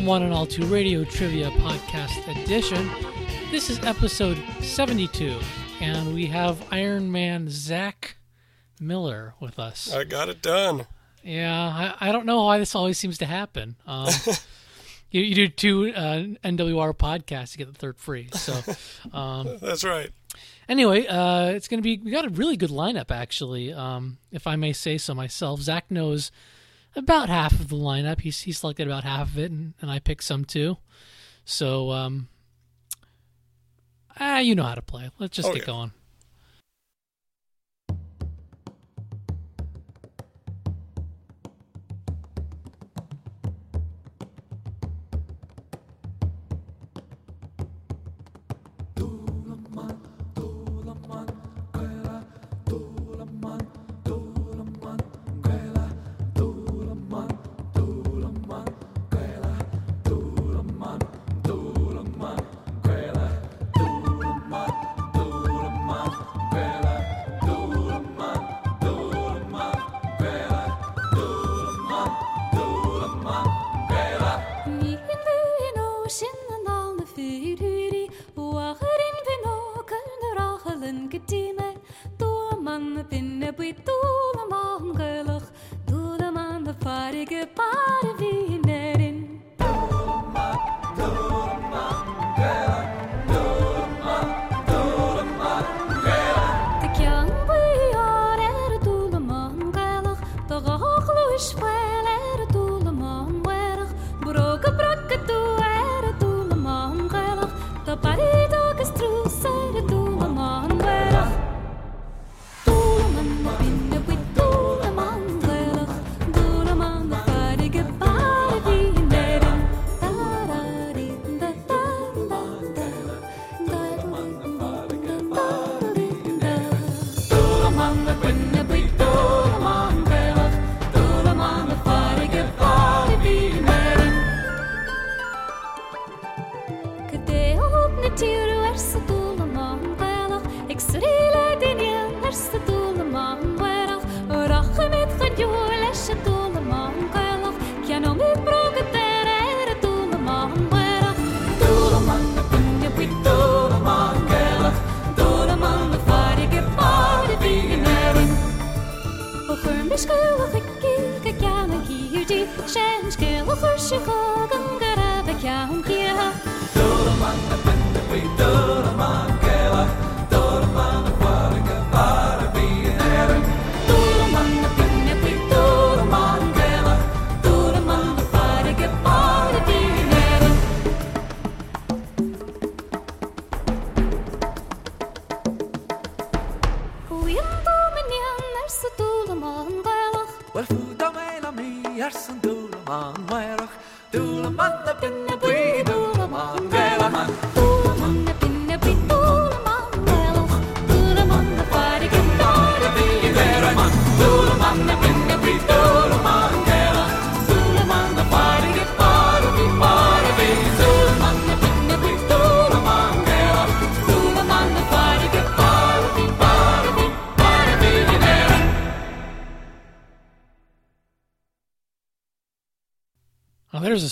Welcome, one and all, to Radio Trivia Podcast Edition. This is episode 72, and we have Iron Man Zach Miller with us. I got it done. Yeah, I, I don't know why this always seems to happen. Um, you, you do two uh, NWR podcasts, to get the third free. So, um, That's right. anyway, uh, it's going to be, we got a really good lineup, actually, um, if I may say so myself. Zach knows about half of the lineup. He's, he selected about half of it, and, and I picked some too. So, um, ah, you know how to play. Let's just Oh, get yeah. going.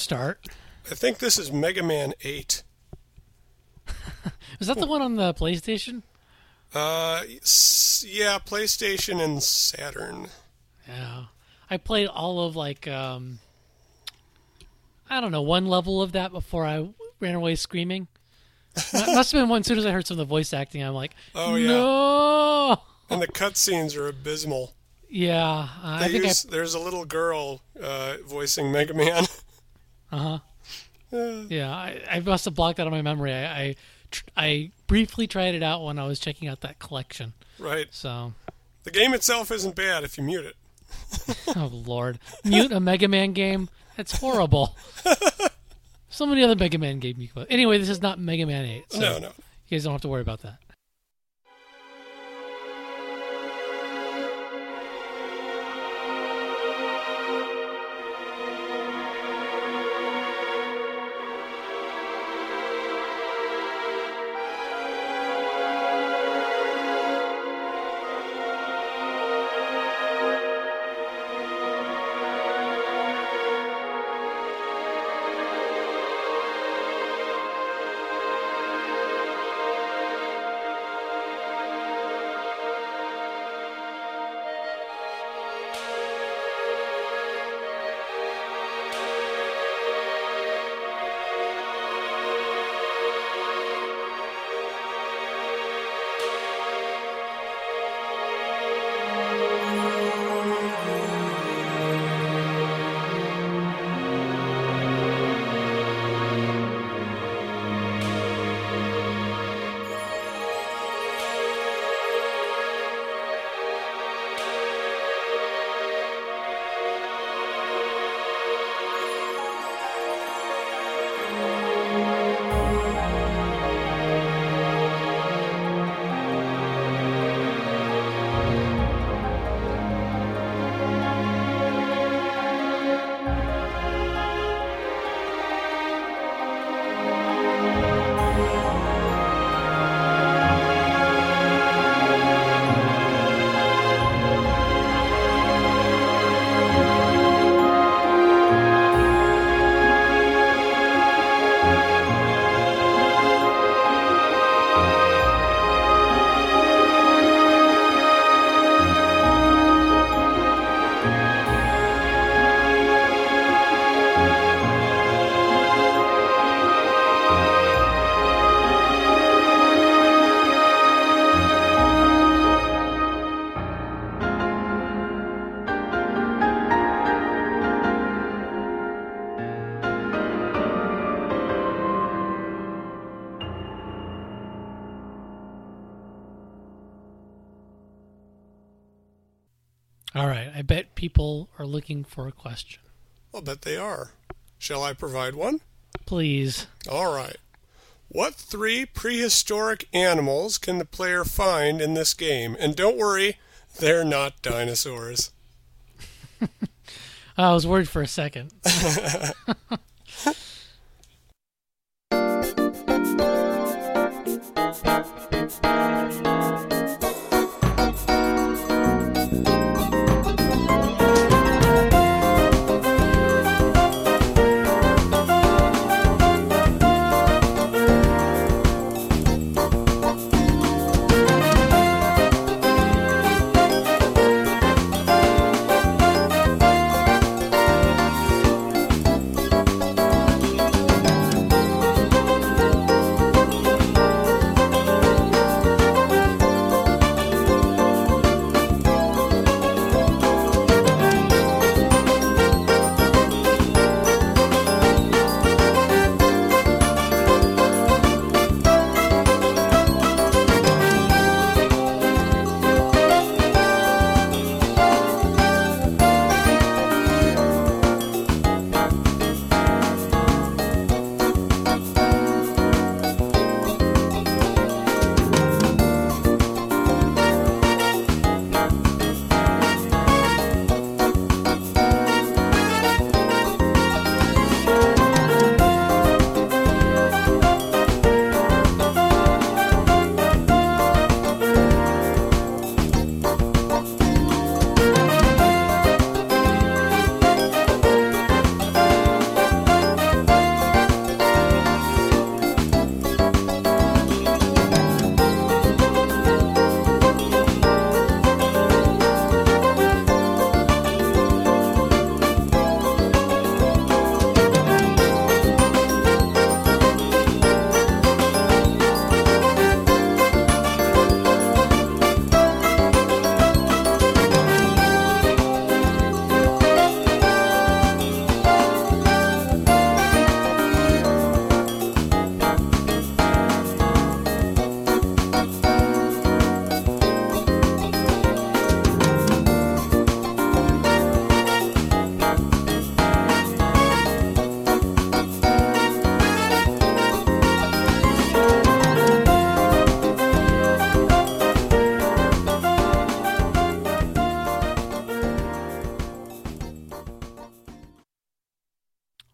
Start. I think this is Mega Man 8. Is that the one on the PlayStation? Uh, yeah, PlayStation and Saturn. Yeah. I played all of like um I don't know, one level of that before I ran away screaming. Mu- Must have been one as soon as I heard some of the voice acting, I'm like, Oh, yeah. No And the cutscenes are abysmal. Yeah. I think use, There's a little girl uh, voicing Mega Man. Uh-huh. Yeah, I, I must have blocked that of my memory. I I, tr- I briefly tried it out when I was checking out that collection. right. So, The game itself isn't bad if you mute it. oh lord. Mute a Mega Man game? That's horrible. so many other Mega Man games you could. Anyway, this is not Mega Man 8. So No, no. You guys don't have to worry about that. Looking for a question. I'll bet they are. Shall I provide one? Please. All right. What three prehistoric animals can the player find in this game? And don't worry, they're not dinosaurs. I was worried for a second.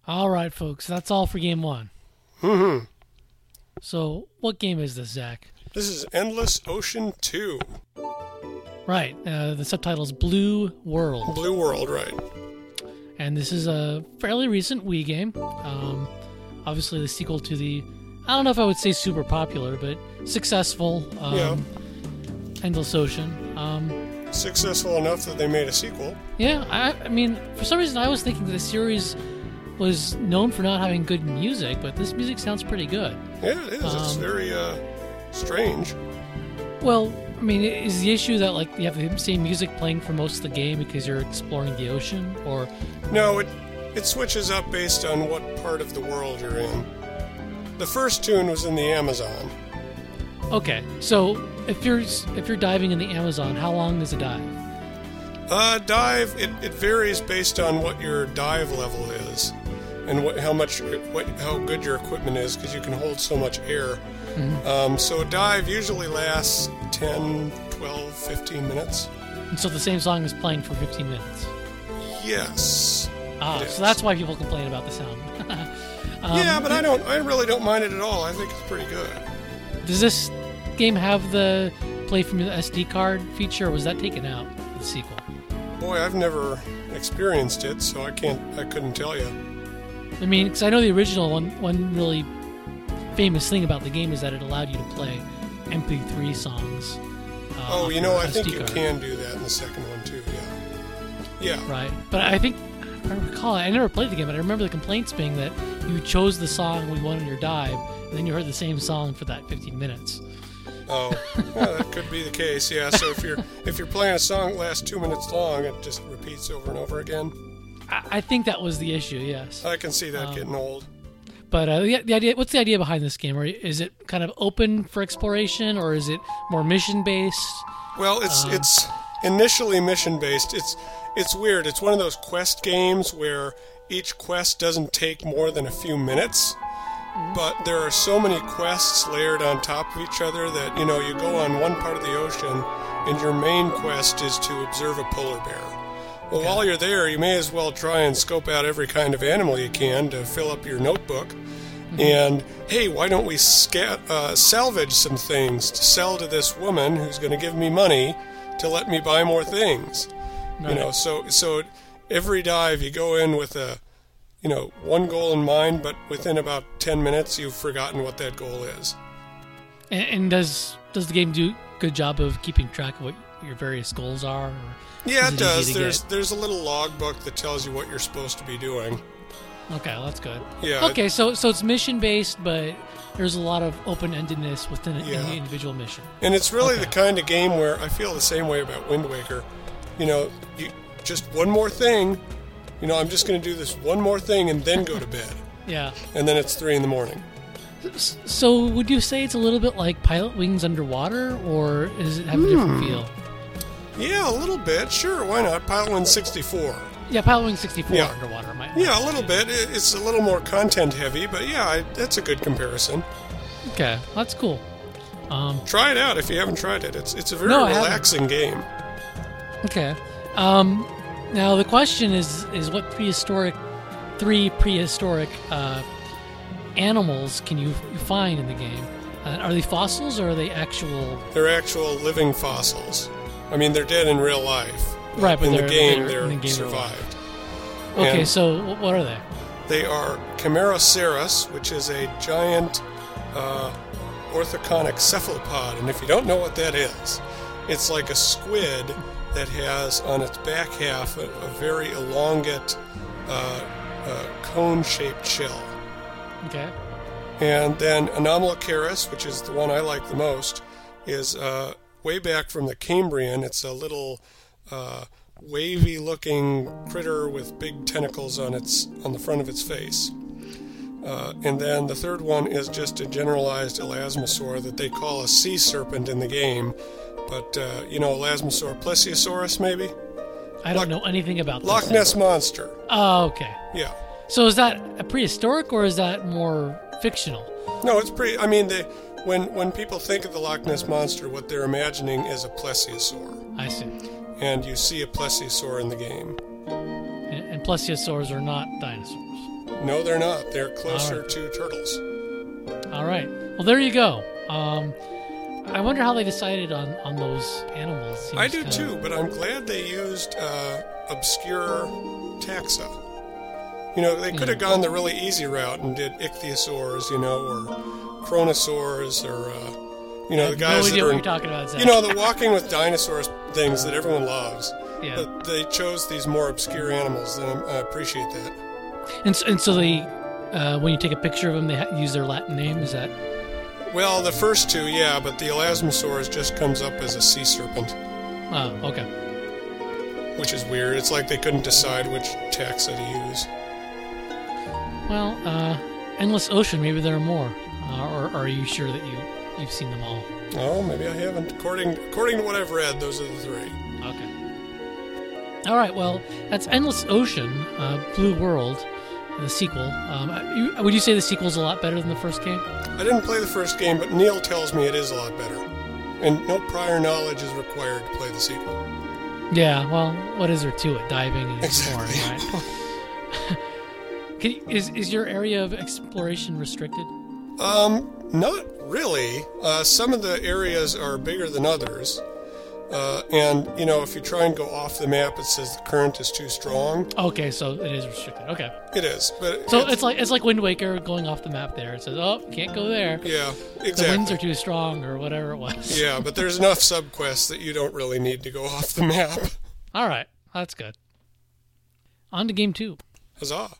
All right, folks. That's all for game one. Mm-hmm. So, what game is this, Zach? This is Endless Ocean 2. Right. Uh, the subtitle's Blue World. Blue World, right. And this is a fairly recent Wii game. Um, obviously, the sequel to the, I don't know if I would say super popular, but successful um, Yeah. Endless Ocean. Um, Successful enough that they made a sequel. yeah, I, I mean, for some reason, I was thinking that the series was known for not having good music, but this music sounds pretty good. Yeah, it is. it's Um, very uh, strange. Well, I mean, is the issue that like you have the same music playing for most of the game because you're exploring the ocean, or No, it it switches up based on what part of the world you're in. The first tune was in the Amazon. okay? So if you're if you're diving in the Amazon, how long does a dive? Uh, dive. It, it varies based on what your dive level is, and what how much what how good your equipment is because you can hold so much air. Um, so a dive usually lasts 10, 12, 15 minutes. And so the same song is playing for 15 minutes. Yes. Ah, so that's why people complain about the sound. Um, yeah, but I don't. I really don't mind it at all. I think it's pretty good. Does this game have the play from the SD card feature, or was that taken out in the sequel? Boy, I've never experienced it, so I can't. I couldn't tell you. I mean, because I know the original one. One really famous thing about the game is that it allowed you to play MP3 songs. Uh, Oh, you know, I think SD you can do that in the second one too. Yeah. Yeah. Right, but I think I recall. I never played the game, but I remember the complaints being that you chose the song we wanted your dive, and then you heard the same song for that 15 minutes. Oh, yeah, that could be the case. Yeah. So if you're if you're playing a song that lasts two minutes long, it just repeats over and over again. I, I think that was the issue. Yes. I can see that Um, getting old. But uh, the, the idea, what's the idea behind this game? Or is it kind of open for exploration, or is it more mission based? Well, it's um, it's initially mission based. It's it's weird. It's one of those quest games where each quest doesn't take more than a few minutes. But there are so many quests layered on top of each other that you know you go on one part of the ocean, and your main quest is to observe a polar bear. Well, while you're there, you may as well try and scope out every kind of animal you can to fill up your notebook. And hey, why don't we sca- uh, salvage some things to sell to this woman who's going to give me money to let me buy more things? You know, so so every dive you go in with a you know one goal in mind, but within about ten minutes you've forgotten what that goal is. And, and does does the game do a good job of keeping track of what your various goals are? Or Yeah, is it does. There's get? there's a little logbook that tells you what you're supposed to be doing. Okay, well, that's good. Yeah. Okay, so so it's mission based, but there's a lot of open endedness within Yeah. any individual mission. And it's really the kind of game where I feel the same way about Wind Waker. You know, you just one more thing. You know, I'm just going to do this one more thing and then go to bed. Yeah. And then it's three in the morning. So would you say it's a little bit like Pilotwings underwater, or does it have a different Hmm. feel? Yeah, a little bit. Sure, why not? Pilot Wing 64. Yeah, Pilotwings 64 Yeah. underwater. Might, Yeah, a little bit. It's a little more content heavy, but yeah, I, that's a good comparison. Okay, that's cool. Um, Try it out if you haven't tried it. It's it's a very No, relaxing game. okay. Um, now the question is is what prehistoric, three prehistoric uh, animals can you find in the game? Uh, are they fossils or are they actual? They're actual living fossils. I mean, they're dead in real life. Right, but in the game, they're- the game survived. Okay, And- so what are they? They are Cameroceras, which is a giant uh, orthoconic cephalopod. And if you don't know what that is, it's like a squid that has on its back half a, a very elongate, uh, uh, cone shaped shell. Okay. And then Anomalocaris, which is the one I like the most, is uh, way back from the Cambrian. It's a little uh, wavy-looking critter with big tentacles on its on the front of its face. Uh, and then the third one is just a generalized elasmosaur that they call a sea serpent in the game. But uh, you know, Elasmosaur plesiosaurus, maybe I don't Loch- know anything about this Loch thing. Ness monster. Oh, okay. Yeah. So is that a prehistoric or is that more fictional? No, it's pretty. I mean, they, when when people think of the Loch Ness monster, what they're imagining is a plesiosaur, I see. and you see a plesiosaur in the game. And, and plesiosaurs are not dinosaurs. No, they're not. They're closer Alright. to turtles. All right. Well, there you go. Um, I wonder how they decided on, on those animals. Seems I do kinda- too, but I'm glad they used uh, obscure taxa. You know, they could have gone the really easy route and did ichthyosaurs, you know, or kronosaurs, or uh, you know, the guys no that are what in- you're talking about. Zach. you know, the walking with dinosaurs things that everyone loves. Yeah. But they chose these more obscure animals, and I appreciate that. And so, and so they, uh, when you take a picture of them, they ha- use their Latin name. Is that? Well, the first two, yeah, but the Elasmosaurus just comes up as a sea serpent, Oh, okay. which is weird. It's like they couldn't decide which taxa to use. Well, uh, endless ocean. Maybe there are more. Uh, or, or are you sure that you you've seen them all? Oh, maybe I haven't. According according to what I've read, those are the three. Okay. All right. Well, that's Endless Ocean, uh, Blue World, the sequel. Um, you, would you say the sequel's a lot better than the first game? I didn't play the first game, but Neil tells me it is a lot better, and no prior knowledge is required to play the sequel. Yeah. Well, what is there to it? Diving and exploring, Exactly. right? Can is is your area of exploration restricted? Um, not really. Uh, some of the areas are bigger than others. Uh, and, you know, if you try and go off the map, it says the current is too strong. Okay, so it is restricted. Okay. It is. But So it's like it's like Wind Waker going off the map. There, it says, "Oh, can't go there. Yeah, exactly. The winds are too strong, or whatever it was." yeah, but there's enough subquests that you don't really need to go off the map. All right, that's good. On to game two. Huzzah.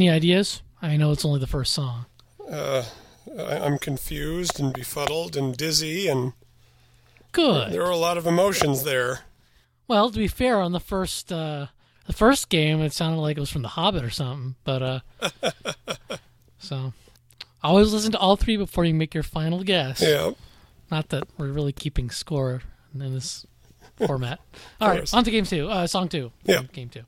Any ideas? I know it's only the first song. Uh, I, I'm confused and befuddled and dizzy, and Good. there are a lot of emotions there. Well, to be fair, on the first uh, the first game, it sounded like it was from The Hobbit or something. But uh, so always listen to all three before you make your final guess. Yeah. Not that we're really keeping score in this format. All right, on to game two. Uh, song two. Yeah. Game two.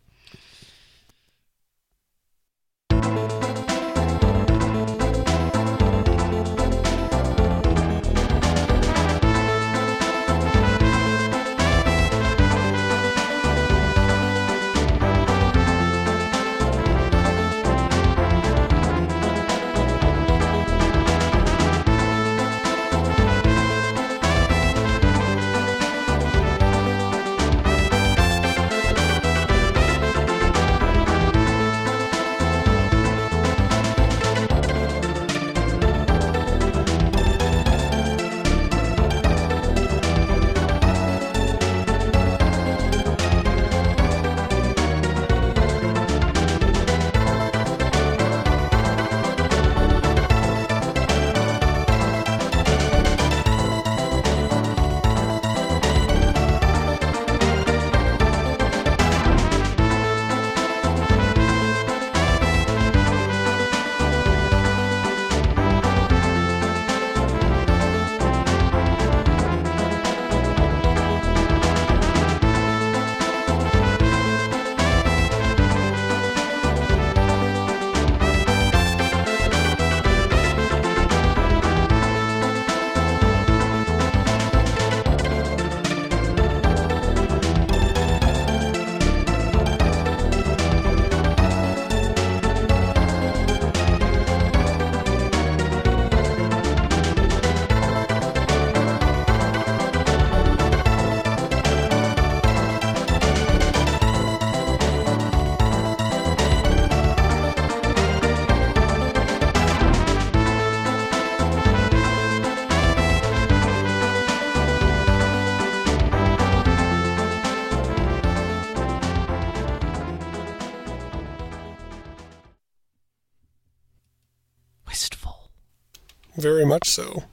Much so.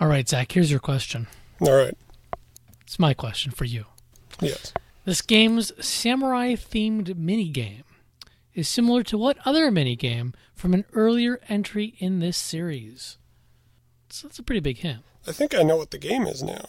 All right, Zach. Here's your question. All right. It's my question for you. Yes. This game's samurai themed minigame is similar to what other minigame from an earlier entry in this series? So that's a pretty big hint. I think I know what the game is now.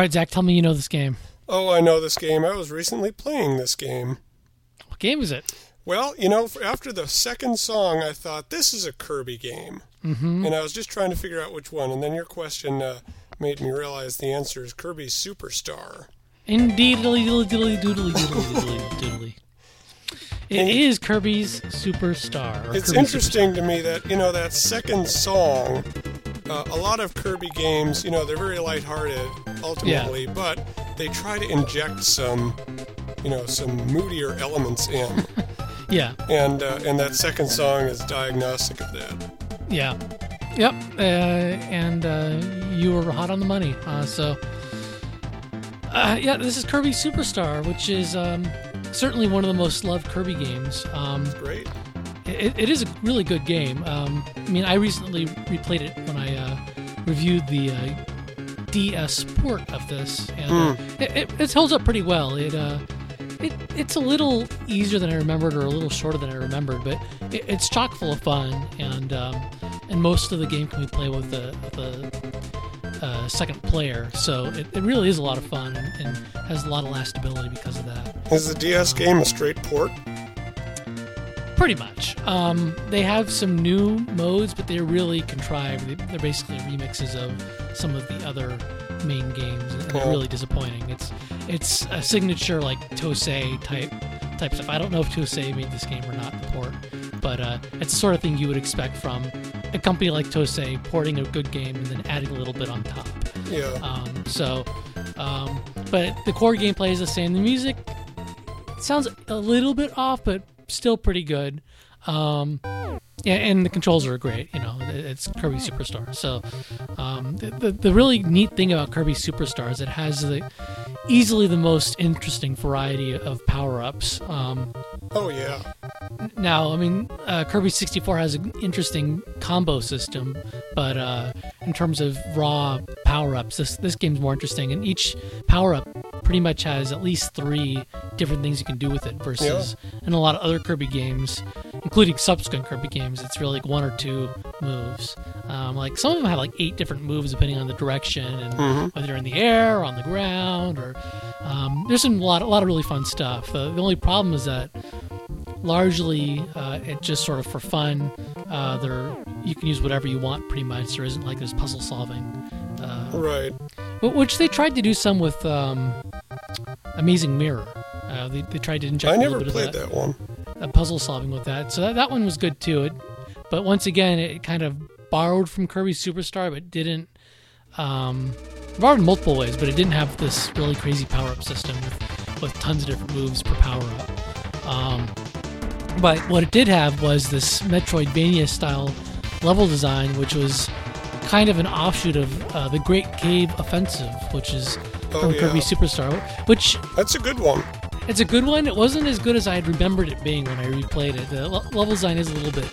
Right, Zach, tell me you know this game. Oh, I know this game. I was recently playing this game. What game is it? Well, you know, after the second song, I thought this is a Kirby game, mm-hmm. and I was just trying to figure out which one. And then your question uh, made me realize the answer is Kirby Superstar. Indeed, diddly diddly doodly doodly doodly doodly. It is Kirby's Superstar. It's Kirby interesting to me that you know that second song. Uh, a lot of Kirby games, you know, they're very lighthearted ultimately, but they try to inject some, you know, some moodier elements in, Yeah, and uh, and that second song is diagnostic of that. yeah, yep. Uh, and uh, you were hot on the money. Uh, so, uh, yeah, this is Kirby Superstar, which is um, certainly one of the most loved Kirby games. Um, Great. It, it is a really good game. Um, I mean, I recently replayed it when I uh, reviewed the uh, DS port of this, and uh, it, it, it holds up pretty well. It, uh, it it's a little easier than I remembered, or a little shorter than I remembered, but it, it's chock full of fun, and um, and most of the game can be played with the, the uh, second player, so it, it really is a lot of fun and, and has a lot of lastability because of that. Is the DS game a straight port? Pretty much. Um, they have some new modes, but they're really contrived. They- They're basically remixes of some of the other main games, and they're really disappointing. It's it's a signature like TOSE type type stuff. I don't know if TOSE made this game or not, the port, but uh, it's the sort of thing you would expect from a company like TOSE porting a good game and then adding a little bit on top. Yeah. Um, so, um, but the core gameplay is the same. The music sounds a little bit off, but still pretty good. Um, yeah, and the controls are great. You know, it's Kirby Superstar. So, um, the, the the really neat thing about Kirby Superstar is it has the easily the most interesting variety of power ups. Um, oh yeah. now, I mean, uh, Kirby 64 has an interesting combo system, but uh, in terms of raw power ups, this this game's more interesting. And each power up pretty much has at least three different things you can do with it. Versus in a lot of other Kirby games, including subsequent Kirby games, it's really like one or two moves. Um, like some of them have like eight different moves depending on the direction and whether you're in the air or on the ground. Or um, there's some lot a lot of really fun stuff. Uh, the only problem is that largely uh, it just sort of for fun. Uh, there you can use whatever you want pretty much. There isn't like this puzzle solving, uh, Right. which they tried to do some with um, Amazing Mirror. Uh, they, they tried to inject I a never played of that, that one. uh, puzzle solving with that. So that, that one was good too. It, but once again, it kind of borrowed from Kirby Superstar, but didn't. Um, borrowed in multiple ways, but it didn't have this really crazy power up system with, with tons of different moves per power up. Um, but what it did have was this Metroidvania style level design, which was kind of an offshoot of uh, the Great Cave Offensive, which is Oh, from yeah. Kirby Superstar, which That's a good one. it's a good one. It wasn't as good as I had remembered it being when I replayed it. The le- level design is a little bit,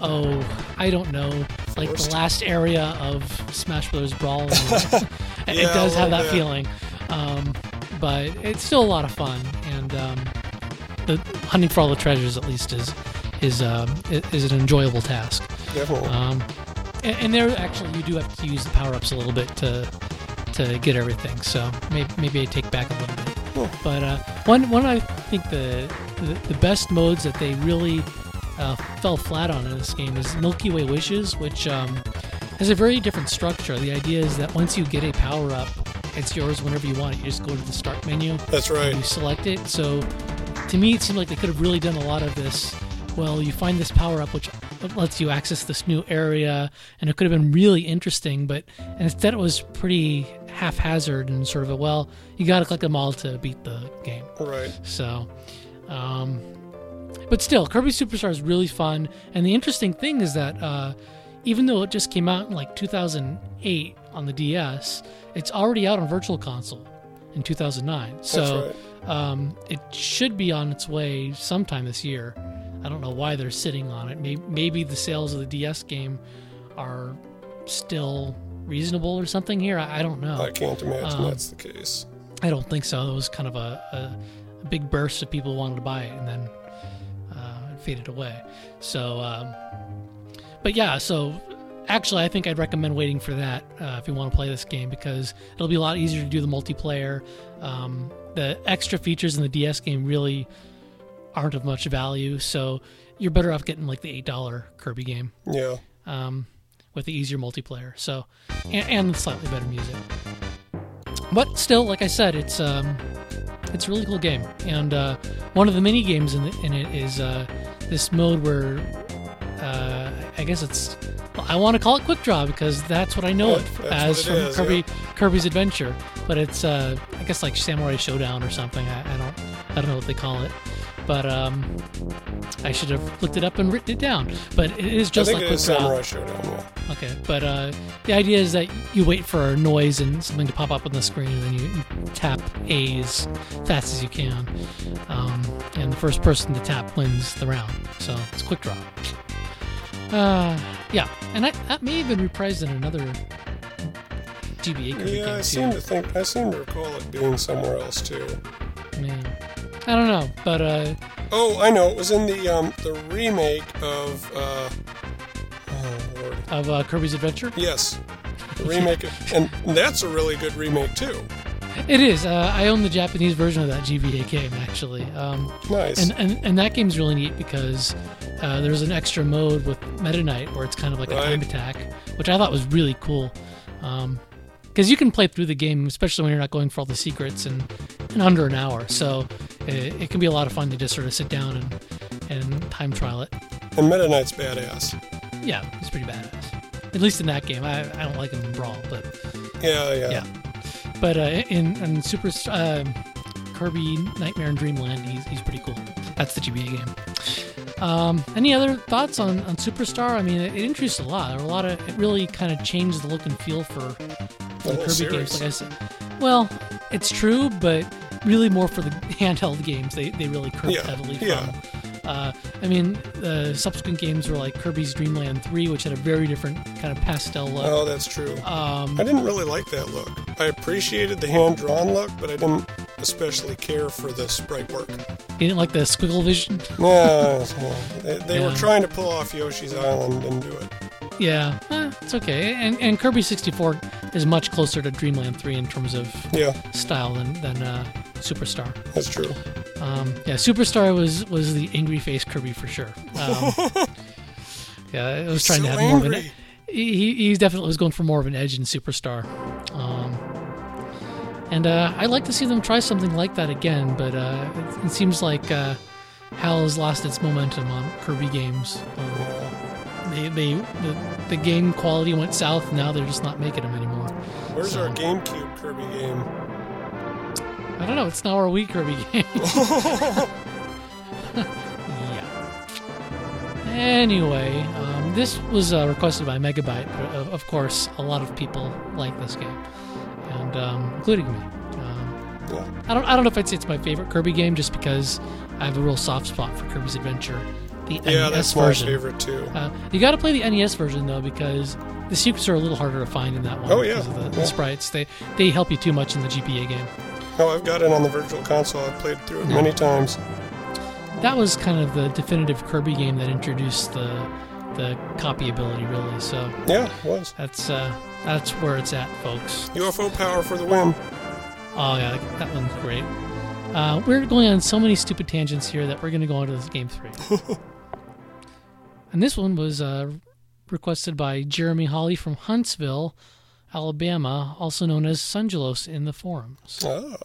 oh, I don't know, like the last area of Smash Bros. Brawl. it Yeah, does have that bit. feeling, um, but it's still a lot of fun. And um, the hunting for all the treasures, at least, is is um, is an enjoyable task. Definitely. And, and there, actually, you do have to use the power ups a little bit to to get everything. So maybe, maybe I take back a little bit. Cool. But uh, one one I think the, the the best modes that they really uh, fell flat on in this game is Milky Way Wishes, which um, has a very different structure. The idea is that once you get a power up, it's yours whenever you want it. You just go to the start menu That's right. and you select it. So to me, it seemed like they could have really done a lot of this. Well, you find this power up, which lets you access this new area, and it could have been really interesting. But instead, it was pretty haphazard and sort of a well, you got to collect them all to beat the game. Right. So, um, but still, Kirby Superstar is really fun. And the interesting thing is that uh, even though it just came out in like 2008 on the DS, it's already out on Virtual Console in 2009. So um, it should be on its way sometime this year. I don't know why they're sitting on it. Maybe, maybe the sales of the DS game are still reasonable or something here. I, I don't know. I can't imagine Um, that's the case. I don't think so. It was kind of a, a, big burst of people who wanted to buy it, and then uh, it faded away. So, um, but yeah. So, actually, I think I'd recommend waiting for that uh, if you want to play this game because it'll be a lot easier to do the multiplayer. Um, the extra features in the DS game really aren't of much value, so you're better off getting like the eight dollar Kirby game Yeah. um, with the easier multiplayer. So, and, and slightly better music. But still, like I said, it's um, it's a really cool game. And uh, one of the mini games in, the, in it is uh, this mode where uh, I guess it's Well, I want to call it Quick Draw because that's what I know Yeah, it as what from it is, Kirby Kirby's Adventure. But it's uh, I guess like Samurai Showdown or something. I, I don't I don't know what they call it. But um, I should have looked it up and written it down. But it is I just think like it is. Samurai Showdown. Okay, but uh, the idea is that you wait for a noise and something to pop up on the screen, and then you, you tap A as fast as you can. Um, and the first person to tap wins the round. So it's quick draw. Uh, yeah, and I, that may have been reprised in another GBA Kirby Yeah, I seem too. to think I seem to recall it being somewhere else too. Man. I don't know, but uh, Oh, I know. It was in the um the remake of uh oh lord. of uh, Kirby's Adventure, Yes. The remake of, and that's a really good remake too. it is. Uh, I own the Japanese version of that GBA game actually. Um, Nice. And, and and that game's really neat because uh, there's an extra mode with Meta Knight where it's kind of like a Right. time attack, which I thought was really cool. Because you can play through the game, especially when you're not going for all the secrets, in, in under an hour. So it, it can be a lot of fun to just sort of sit down and and time trial it. and Meta Knight's badass. Yeah, he's pretty badass. At least in that game, I, I don't like him in Brawl, but Yeah, yeah. yeah. But uh, in, in Super uh, Kirby Nightmare and Dreamland, he's, he's pretty cool. That's the GBA game. Um, any other thoughts on, on Superstar? I mean, it, it introduced a lot. There were a lot of. It really kind of changed the look and feel for, for the, Kirby series. games. Like I said, well, it's true, but really more for the handheld games. They they really curved Yeah, heavily from. yeah. Uh, I mean, the subsequent games were like Kirby's Dream Land 3, which had a very different kind of pastel look. Oh, that's true. Um, I didn't really like that look. I appreciated the hand drawn look, but I didn't especially care for the sprite work. you didn't like the squiggle vision? Yeah, they, they were trying to pull off Yoshi's Island and do it. Yeah, eh, it's okay. And, and Kirby 64 is much closer to Dream Land 3 in terms of Yeah, style than, than uh, Superstar. that's true. Um, yeah, Superstar was, was the angry face Kirby for sure. Um, yeah, it was trying so to have more of an. He, he definitely was going for more of an edge in Superstar. Um, and uh, I'd like to see them try something like that again, but uh, it, it seems like uh, HAL has lost its momentum on Kirby games. Uh, they, they the, the game quality went south. Now they're just not making them anymore. Where's So- our GameCube Kirby game? I don't know. It's now our Wii Kirby game. yeah. Anyway, um, this was uh, requested by Megabyte. but Of, of course, a lot of people like this game, and um, including me. Um, Yeah. I don't. I don't know if I'd say it's my favorite Kirby game, just because I have a real soft spot for Kirby's Adventure, the Yeah, NES that's version. my favorite too. Uh, you got to play the NES version though, because the secrets are a little harder to find in that one. Oh, yeah. because of the, the sprites. They they help you too much in the GBA game. Oh, I've got it on the Virtual Console. I've played through it many times. that was kind of the definitive Kirby game that introduced the the copy ability, really. So Yeah, it was. that's uh, that's where it's at, folks. UFO power for the win. Oh yeah, that one's great. Uh, we're going on so many stupid tangents here that we're going to go on to this game three. and this one was uh, requested by Jeremy Holly from Huntsville, Alabama, also known as Sungelos in the forums. Oh.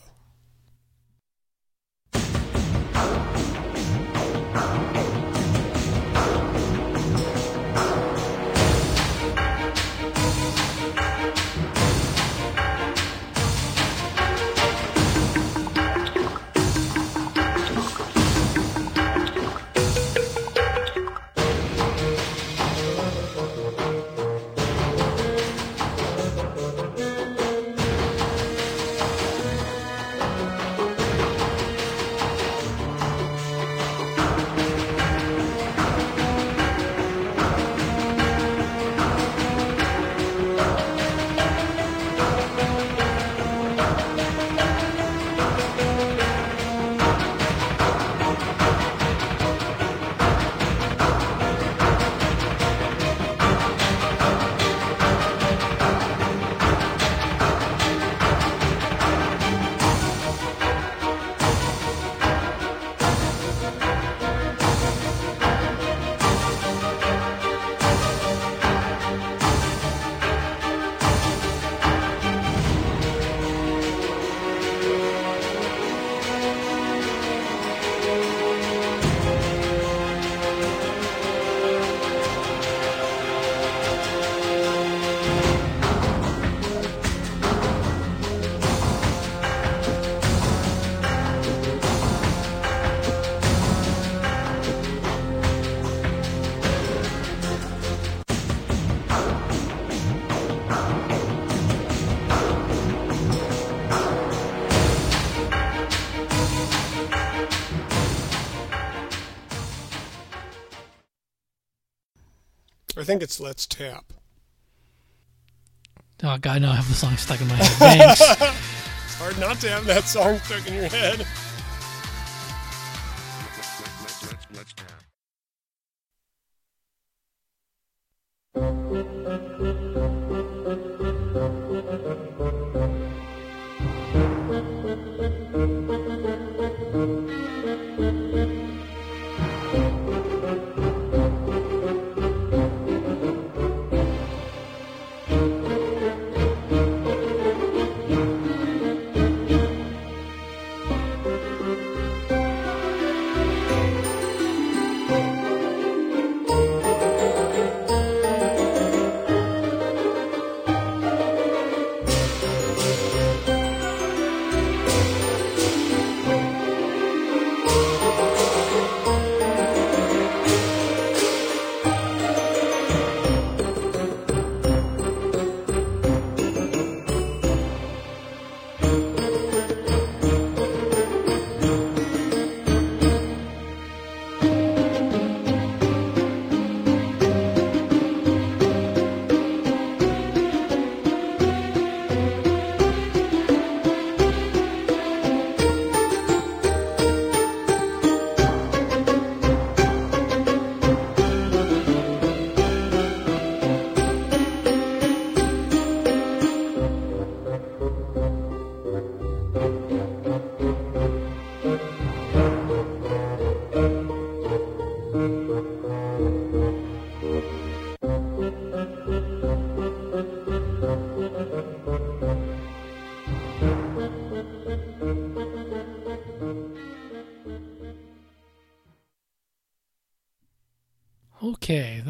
Think it's Let's Tap. Oh god, now I have the song stuck in my head. Thanks. It's hard not to have that song stuck in your head.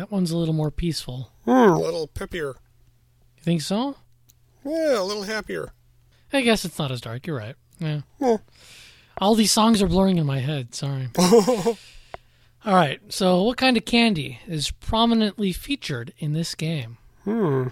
That one's a little more peaceful. Hmm, a little peppier. You think so? Yeah, a little happier. I guess it's not as dark. You're right. Yeah. Yeah. All these songs are blurring in my head. Sorry. All right. So, what kind of candy is prominently featured in this game? Hmm.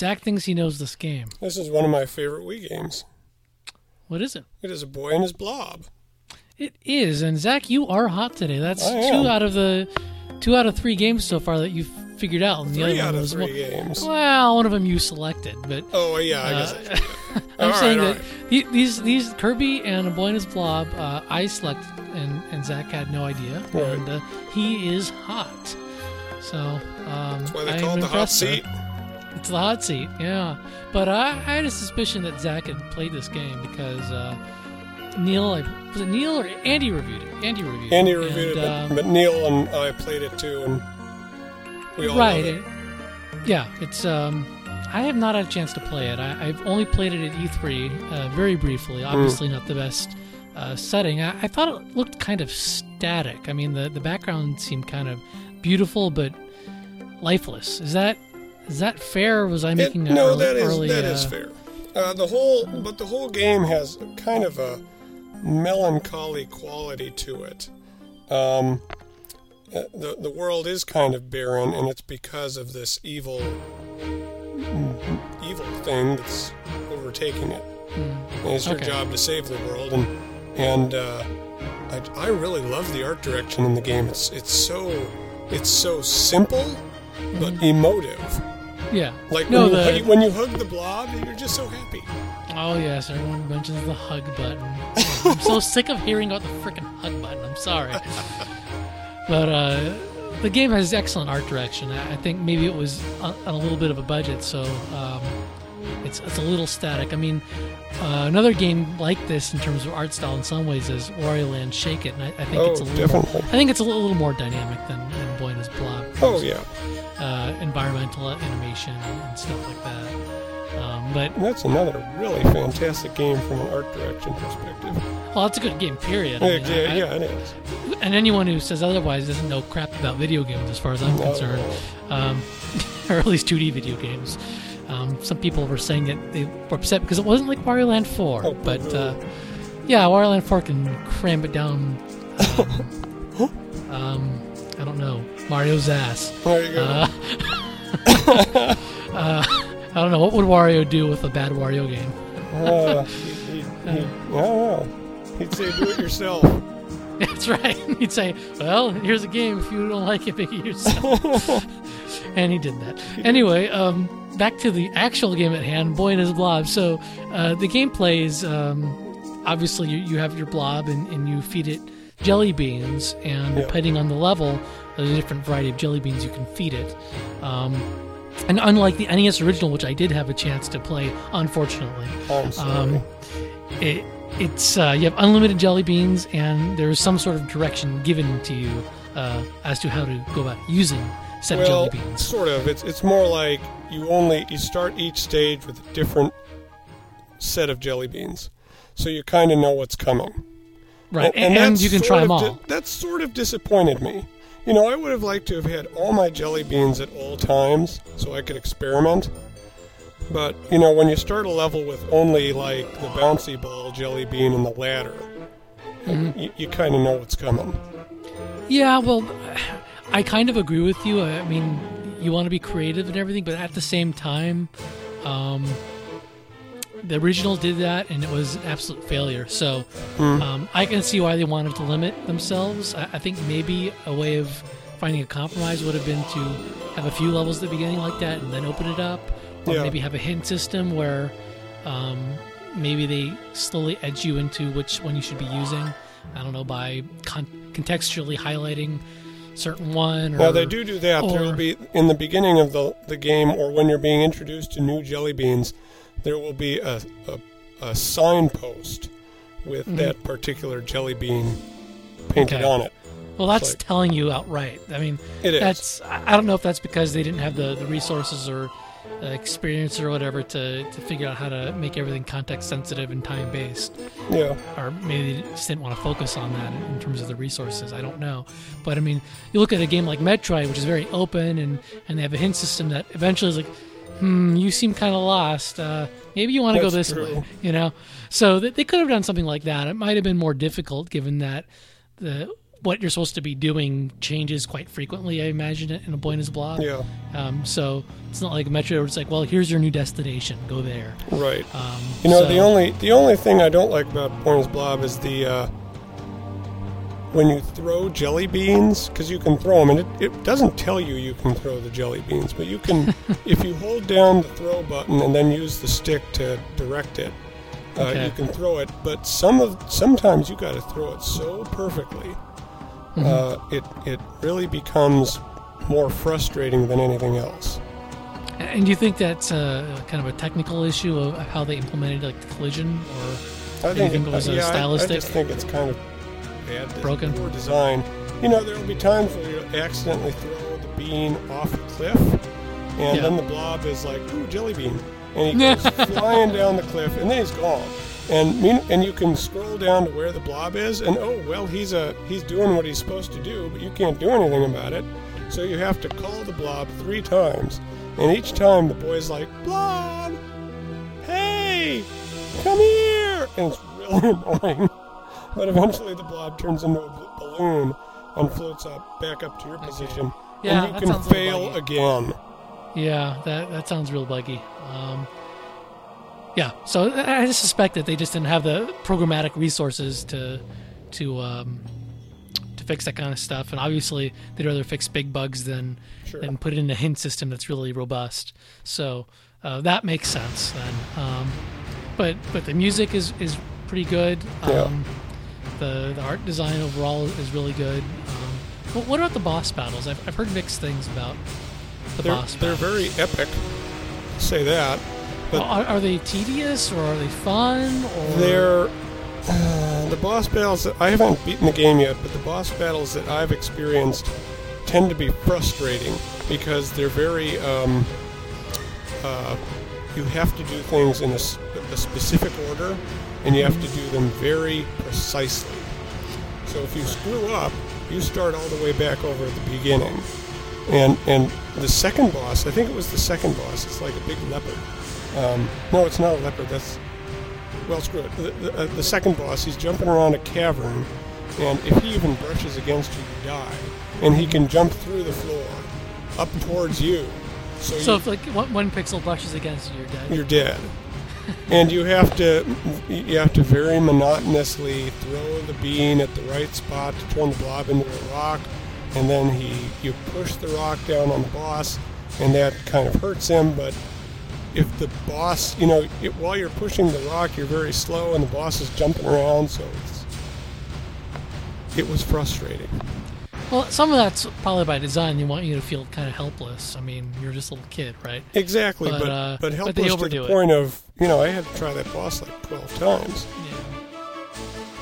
Zach thinks he knows this game. This is one of my favorite Wii games. What is it? It is a boy and his blob. It is. And Zach, you are hot today. That's two out of the two out of three games so far that you've figured out. And the Three other out one of was three well, games. well, one of them you selected, but Oh yeah, I guess. Uh, I should- I'm All saying right, that the- these these Kirby and a Boy and His Blob, uh, I selected, and, and Zach had no idea, Right. and uh, he is hot. So um, That's why they I'm call it the hot seat. It's the hot seat, yeah. But I, I had a suspicion that Zach had played this game because uh, Neil, I, was it Neil or Andy reviewed it? Andy reviewed Andy it. reviewed and, it, um, but, but Neil and I played it too, and we all right. it. it- yeah, it's. Um, I have not had a chance to play it. I, I've only played it at E3 uh, very briefly. Obviously, not the best uh, setting. I, I thought it looked kind of static. I mean, the the background seemed kind of beautiful but lifeless. Is that is that fair? Or was I It- making a no, early, that is early, that is uh, fair. Uh, the whole, but the whole game has kind of a melancholy quality to it. Um, uh, the the world is kind of barren, and it's because of this evil, evil thing that's overtaking it. And it's your Okay. job to save the world, and and uh, I, I really love the art direction in the game. It's it's so it's so simple, but emotive. Yeah. Like no, when, you, the, hug- when you hug the blob, you're just so happy. oh yes, everyone mentions the hug button. I'm so sick of hearing about the freaking hug button. I'm sorry, but uh, the game has excellent art direction. I I think maybe it was on on a little bit of a budget, so um, it's it's a little static. I mean, uh, another game like this in terms of art style in some ways is Wario Land Shake It, and I, I think Oh, it's a little. More. I think it's a little, little more dynamic than, than Boy and His Blob. Oh yeah, uh, environmental animation and stuff like that. Um, but And that's another really fantastic game from an art direction perspective. well, it's a good game. Period. I mean, yeah, I- yeah, it is. And anyone who says otherwise doesn't know crap about video games, as far as I'm No. concerned, um, or at least 2D video games. Um, some people were saying that they were upset because it wasn't like Wario Land 4, Oh, but uh, yeah, Wario Land 4 can cram it down. Um, I don't know Mario's ass. There you go. Uh, uh, I don't know what would Wario do with a bad Wario game. Uh, he, he, he, know. He'd say, "Do it yourself." That's right. He'd say, "Well, here's a game. If you don't like it, make it yourself." and he did that. Anyway, um, back to the actual game at hand, Boy and His Blob. So uh, the gameplay is um, obviously you, you have your blob and, and you feed it jelly beans, and Yeah. depending on the level, there's a different variety of jelly beans you can feed it. Um, and unlike the NES original, which I did have a chance to play, unfortunately, I'm um, it, it's uh, you have unlimited jelly beans, and there is some sort of direction given to you uh, as to how to go about using said well, jelly beans. sort of. It's it's more like you only you start each stage with a different set of jelly beans, so you kind of know what's coming. Right, and, and that's you can try them all. di- that sort of disappointed me. You know, I would have liked to have had all my jelly beans at all times so I could experiment. But, you know, when you start a level with only, like, the bouncy ball jelly bean and the ladder, Mm-hmm. you, you kind of know what's coming. Yeah, well, I kind of agree with you. I mean, you want to be creative and everything, but at the same time, um, the original did that, and it was an absolute failure. So um, I can see why they wanted to limit themselves. I, I think maybe a way of finding a compromise would have been to have a few levels at the beginning like that, and then open it up, or Yeah. maybe have a hint system where um, maybe they slowly edge you into which one you should be using. I don't know by con- contextually highlighting certain one. Or, Now, they do do that. there will be, in the beginning of the, the game, or when you're being introduced to new jelly beans, there will be a, a, a signpost with that particular jelly bean painted Mm-hmm. Okay. on it. Well, that's like- telling you outright. I mean, It is. that's. I don't know if that's because they didn't have the, the resources or experience or whatever to, to figure out how to make everything context sensitive and time based, Yeah. or maybe they just didn't want to focus on that in, terms of the resources. I don't know, but I mean, you look at a game like Metroid, which is very open and and they have a hint system that eventually is like, hmm, you seem kind of lost. Uh, maybe you want to go this true. way, you know. So they, they could have done something like that. It might have been more difficult given that the what you're supposed to be doing changes quite frequently. I imagine it in a Boy and His blob. Yeah. Um, so it's not like a Metroid where it's like, well, here's your new destination, go there. Right. Um, You know, so- the only the only thing I don't like about Boy and His Blob is the uh, when you throw jelly beans because you can throw them, and it, it doesn't tell you you can throw the jelly beans, but you can if you hold down the throw button and then use the stick to direct it. Uh, Okay. You can throw it, but some of sometimes you got to throw it so perfectly, Mm-hmm. uh, it it really becomes more frustrating than anything else. And do you think that's uh, kind of a technical issue of how they implemented like the collision, or I think it was, uh, yeah, I- I, just think it's kind of bad, Broken? poor design. You know, there will be times where you accidentally throw the bean off a cliff, and Yeah. then the blob is like, "Ooh, jelly bean," and he goes flying down the cliff, and then he's gone. And mean, and you can scroll down to where the blob is, and oh well, he's a he's doing what he's supposed to do, but you can't do anything about it. So you have to call the blob three times, and each time the boy's like, Blob, hey, come here, and it's really annoying. But eventually the blob turns into a balloon and floats up back up to your position, Yeah, and you can sounds a little fail again. Yeah, that that sounds real buggy. Um, yeah, so I suspect that they just didn't have the programmatic resources to to um, to fix that kind of stuff, and obviously they'd rather fix big bugs than Sure. than put it in a hint system that's really robust. So uh, that makes sense then. Um, but but the music is is pretty good. Yeah. Um, the the art design overall is really good. Um, but what about the boss battles? I've, I've heard mixed things about the They're, boss they're very epic, say that. But Are, are they tedious or are they fun? Or They're uh, the boss battles that I haven't beaten the game yet, but the boss battles that I've experienced tend to be frustrating because they're very. Um, uh, you have to do things in a specific order, and you have to do them very precisely. So if you screw up, you start all the way back over at the beginning. And and the second boss, I think it was the second boss. It's like a big leopard. Um, no, it's not a leopard. That's well, screw it. The, the, uh, the second boss, he's jumping around a cavern, and if he even brushes against you, you die. And he can jump through the floor up towards you. So, So you, if like one, one pixel brushes against you, you're dead. you're dead. and you have to you have to very monotonously throw the bean at the right spot to turn the blob into a rock, and then he you push the rock down on the boss, and that kind of hurts him. But if the boss, you know, it, while you're pushing the rock, you're very slow, and the boss is jumping around, so it's it was frustrating. Well, some of that's probably by design. They want you to feel kind of helpless. I mean, you're just a little kid, right? Exactly, But, but uh, but but helpless they to the it. point of you know I had to try that boss like twelve times.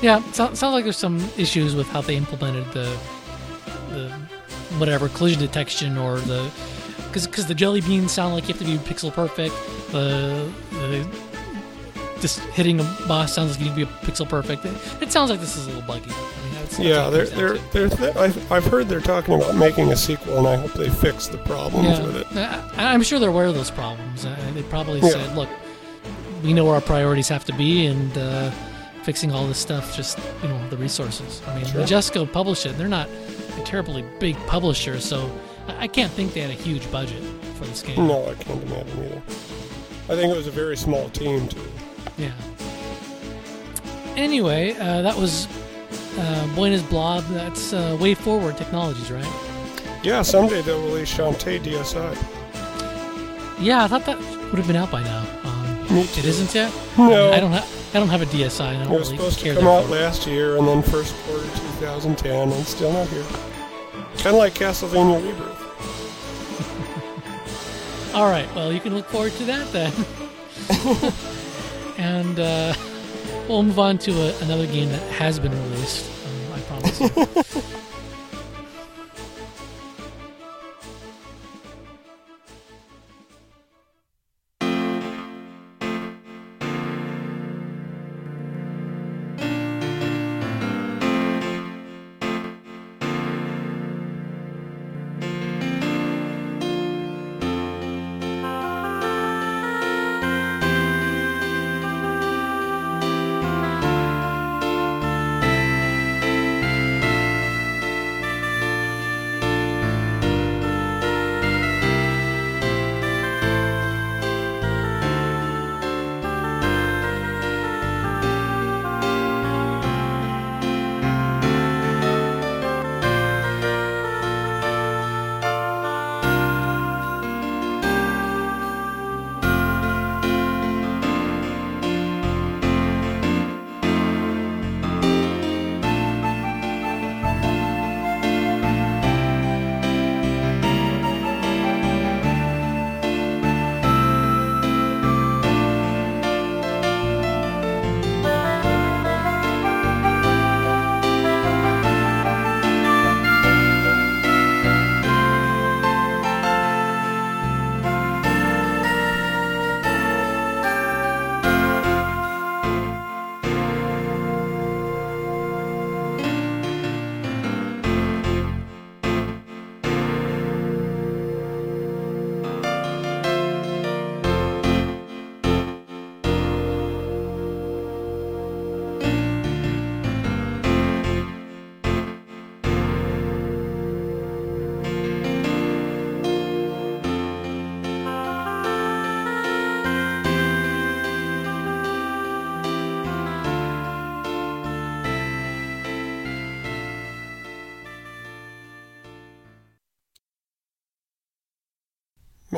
Yeah. Yeah. So, sounds like there's some issues with how they implemented the the whatever collision detection or the because the jelly beans sound like you have to be pixel perfect. The, the just hitting a boss sounds like you need to be pixel perfect. It, it sounds like this is a little buggy. I mean, Yeah, they're they're they're. Th- I've, I've heard they're talking about making a sequel, and I hope they fix the problems with it. Yeah, I- I'm sure they're aware of those problems. They probably Yeah. said, "Look, we know where our priorities have to be, and uh, fixing all this stuff, just you know, the resources." I mean, Sure. Majesco published it. They're not a terribly big publisher, so I can't think they had a huge budget for this game. No, I can't imagine either. I think it was a very small team too. Yeah. Anyway, uh, that was uh, Boy and His Blob. That's uh, WayForward Technologies, right? Yeah, someday they'll release Shantae DSi. Yeah, I thought that would have been out by now. Um, it isn't yet. No, I don't have. I don't have a DSi. And I it don't was really supposed to come out last year, and then first quarter 2010, and still not here. Kind of like Castlevania Rebirth. All right. Well, you can look forward to that then. and uh, we'll move on to a, another game that has been released. Um, I promise.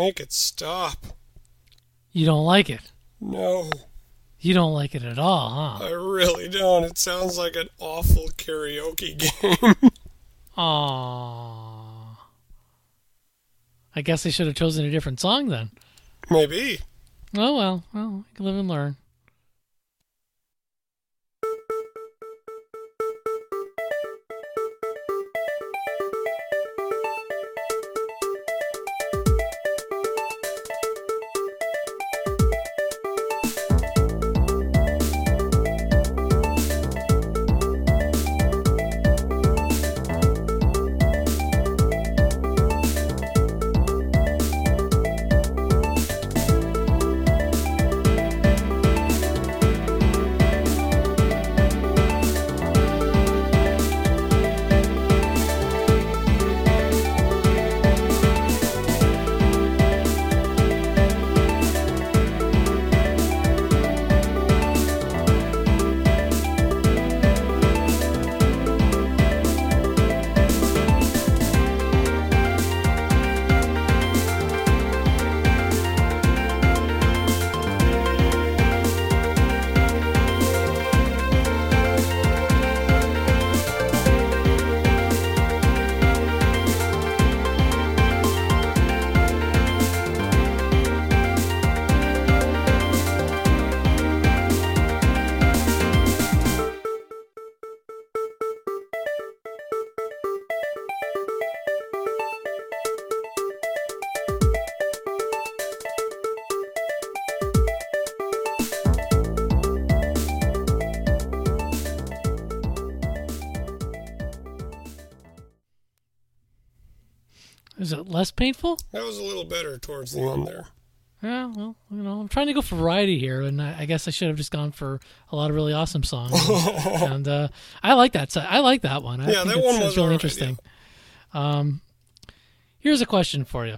Make it stop. You don't like it. No, You don't like it at all, huh? I really don't. It sounds like an awful karaoke game. Aww. I guess they should have chosen a different song then. Maybe. Oh well, well, we can live and learn. Painful? That was a little better towards the end there. Yeah, well, you know, I'm trying to go for variety here, and I, I guess I should have just gone for a lot of really awesome songs. and uh, I like that. I like that one. I Yeah, think that it's, one it's was really interesting. Um, here's a question for you: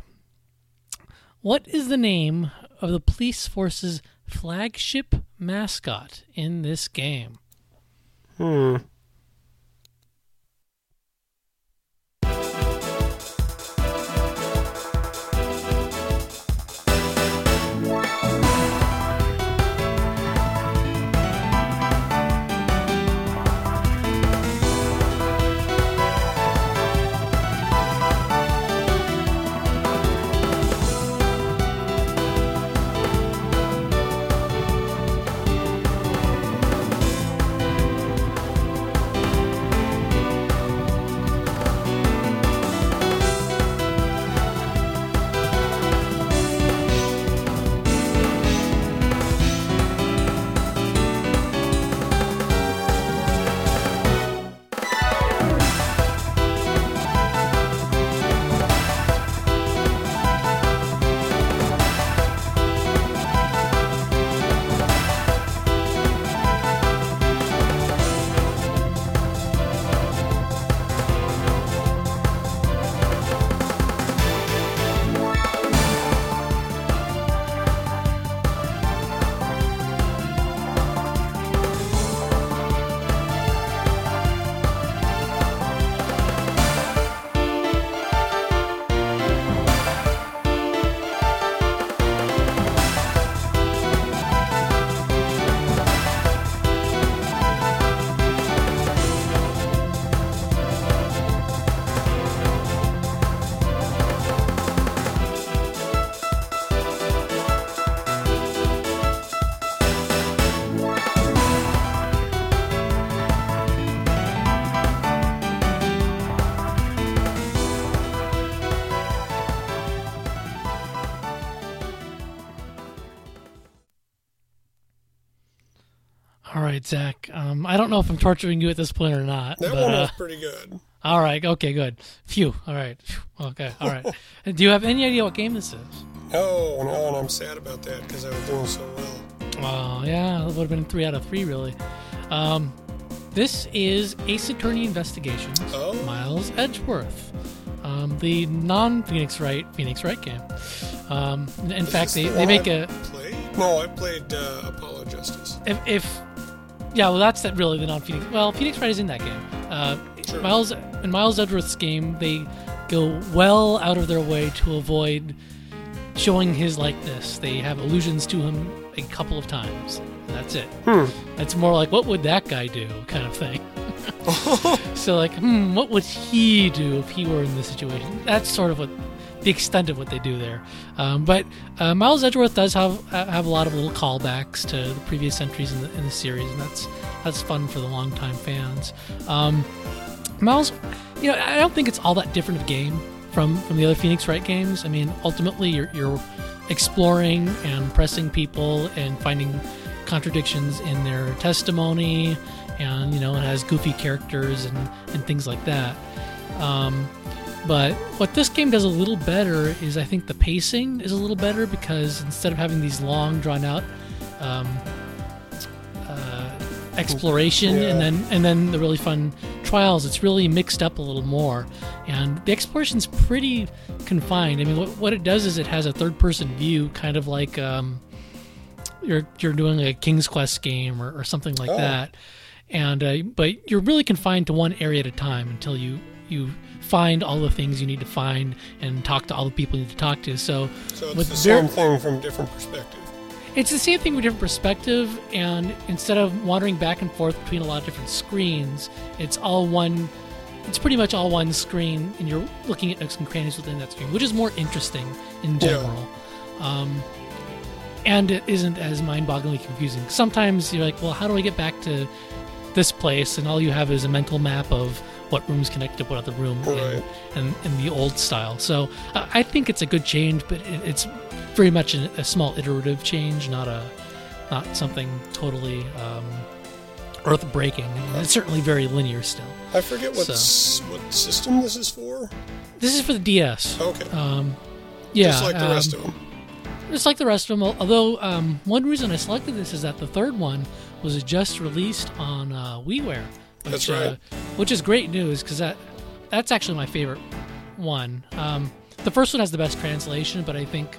What is the name of the police force's flagship mascot in this game? Hmm. Um, I don't know if I'm torturing you at this point or not. That but, one uh, pretty good. all right. Okay. Good. Phew. All right. Okay. All right. Do you have any idea what game this is? No, no, and I'm sad about that because I was doing so well. Oh, yeah, it would have been three out of three, really. Um, this is Ace Attorney Investigations, Oh. Miles Edgeworth, um, the non-Phoenix Wright Phoenix Wright game. Um, in Is fact, they, the they make a Played? No, I played uh, Apollo Justice. if, if yeah, well, that's that really the non-Phoenix. Well, Phoenix Wright is in that game. Uh, Sure. Miles in Miles Edgeworth's game, they go well out of their way to avoid showing his likeness. They have allusions to him a couple of times. And that's it. It's more like, what would that guy do, kind of thing. so, like, hmm, what would he do if he were in this situation? That's sort of what the extent of what they do there. Um, but uh, Miles Edgeworth does have uh, have a lot of little callbacks to the previous entries in the, in the series, and that's that's fun for the longtime fans. Um, Miles, you know, I don't think it's all that different of a game from from the other Phoenix Wright games. I mean, ultimately, you're you're exploring and pressing people and finding contradictions in their testimony, and you know, it has goofy characters and and things like that. Um, but what this game does a little better is I think the pacing is a little better because instead of having these long, drawn out um, uh, exploration Yeah. and then and then the really fun trials, it's really mixed up a little more. And the exploration's pretty confined. I mean, what, what it does is it has a third person view, kind of like um, you're you're doing a King's Quest game or, or something like Oh. that. And uh, but you're really confined to one area at a time until you you find all the things you need to find and talk to all the people you need to talk to. So, So it's the same thing from different perspective. it's the same thing with different perspective, and instead of wandering back and forth between a lot of different screens, it's all one. It's pretty much all one screen, and you're looking at nooks and crannies within that screen, which is more interesting in Yeah. general. Um, and it isn't as mind-bogglingly confusing. Sometimes you're like, well, how do I get back to this place? And all you have is a mental map of what rooms connect to what other room in, Right. in, in the old style. So uh, I think it's a good change, but it, it's very much a, a small iterative change, not a not something totally um, earth-breaking. It's certainly very linear still. I forget what So. s- what system this is for. This is for the DS. Okay, Um, yeah, just like the um, rest of them. Just like the rest of them. Although um, one reason I selected this is that the third one was just released on uh, WiiWare. Which, That's right. Uh, which is great news because that that's actually my favorite one. Um, the first one has the best translation, but I think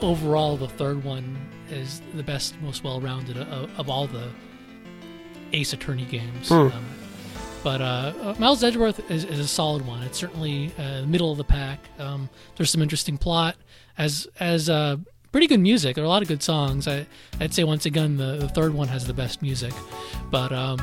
overall the third one is the best, most well-rounded of, of all the Ace Attorney games. Um, but uh, uh, Miles Edgeworth is, is a solid one. It's certainly uh, middle of the pack. Um, there's some interesting plot, as as uh, pretty good music. There are a lot of good songs. I, I'd say once again the, the third one has the best music, but um,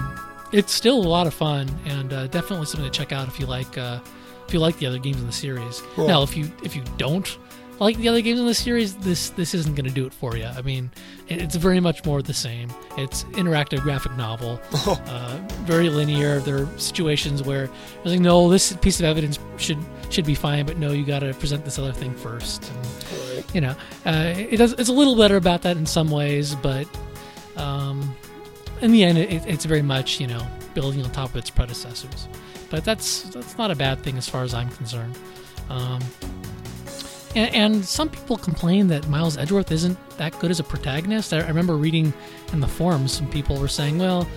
it's still a lot of fun and uh, definitely something to check out if you like uh, if you like the other games in the series. Cool. Now, if you if you don't like the other games in the series, this this isn't going to do it for you. I mean, it's very much more the same. It's interactive graphic novel, uh, very linear. There are situations where it's like, no, this piece of evidence should should be fine, but no, you got to present this other thing first. And, you know, uh, it does. It's a little better about that in some ways, but um, in the end, it, it's very much you know building on top of its predecessors. But that's that's not a bad thing as far as I'm concerned. Um, and, and some people complain that Miles Edgeworth isn't that good as a protagonist. I, I remember reading in the forums some people were saying, well.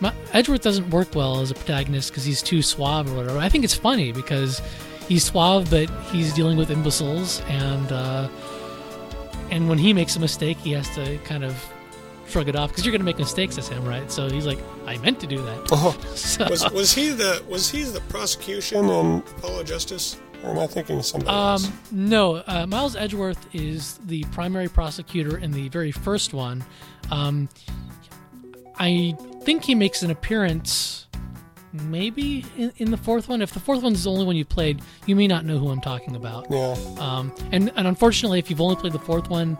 Mi- Edgeworth doesn't work well as a protagonist because he's too suave or whatever. I think it's funny because he's suave, but he's dealing with imbeciles, and uh, and when he makes a mistake, he has to kind of shrug it off because you're going to make mistakes as him, right? So he's like, I meant to do that. Oh, So, was was he the was he the prosecution in Apollo Justice? Or am I thinking of somebody else? um, no, uh, Miles Edgeworth is the primary prosecutor in the very first one. Um, I think he makes an appearance. Maybe in, in the fourth one. If the fourth one's the only one you played, you may not know who I'm talking about. Yeah. Um, and, and unfortunately, if you've only played the fourth one,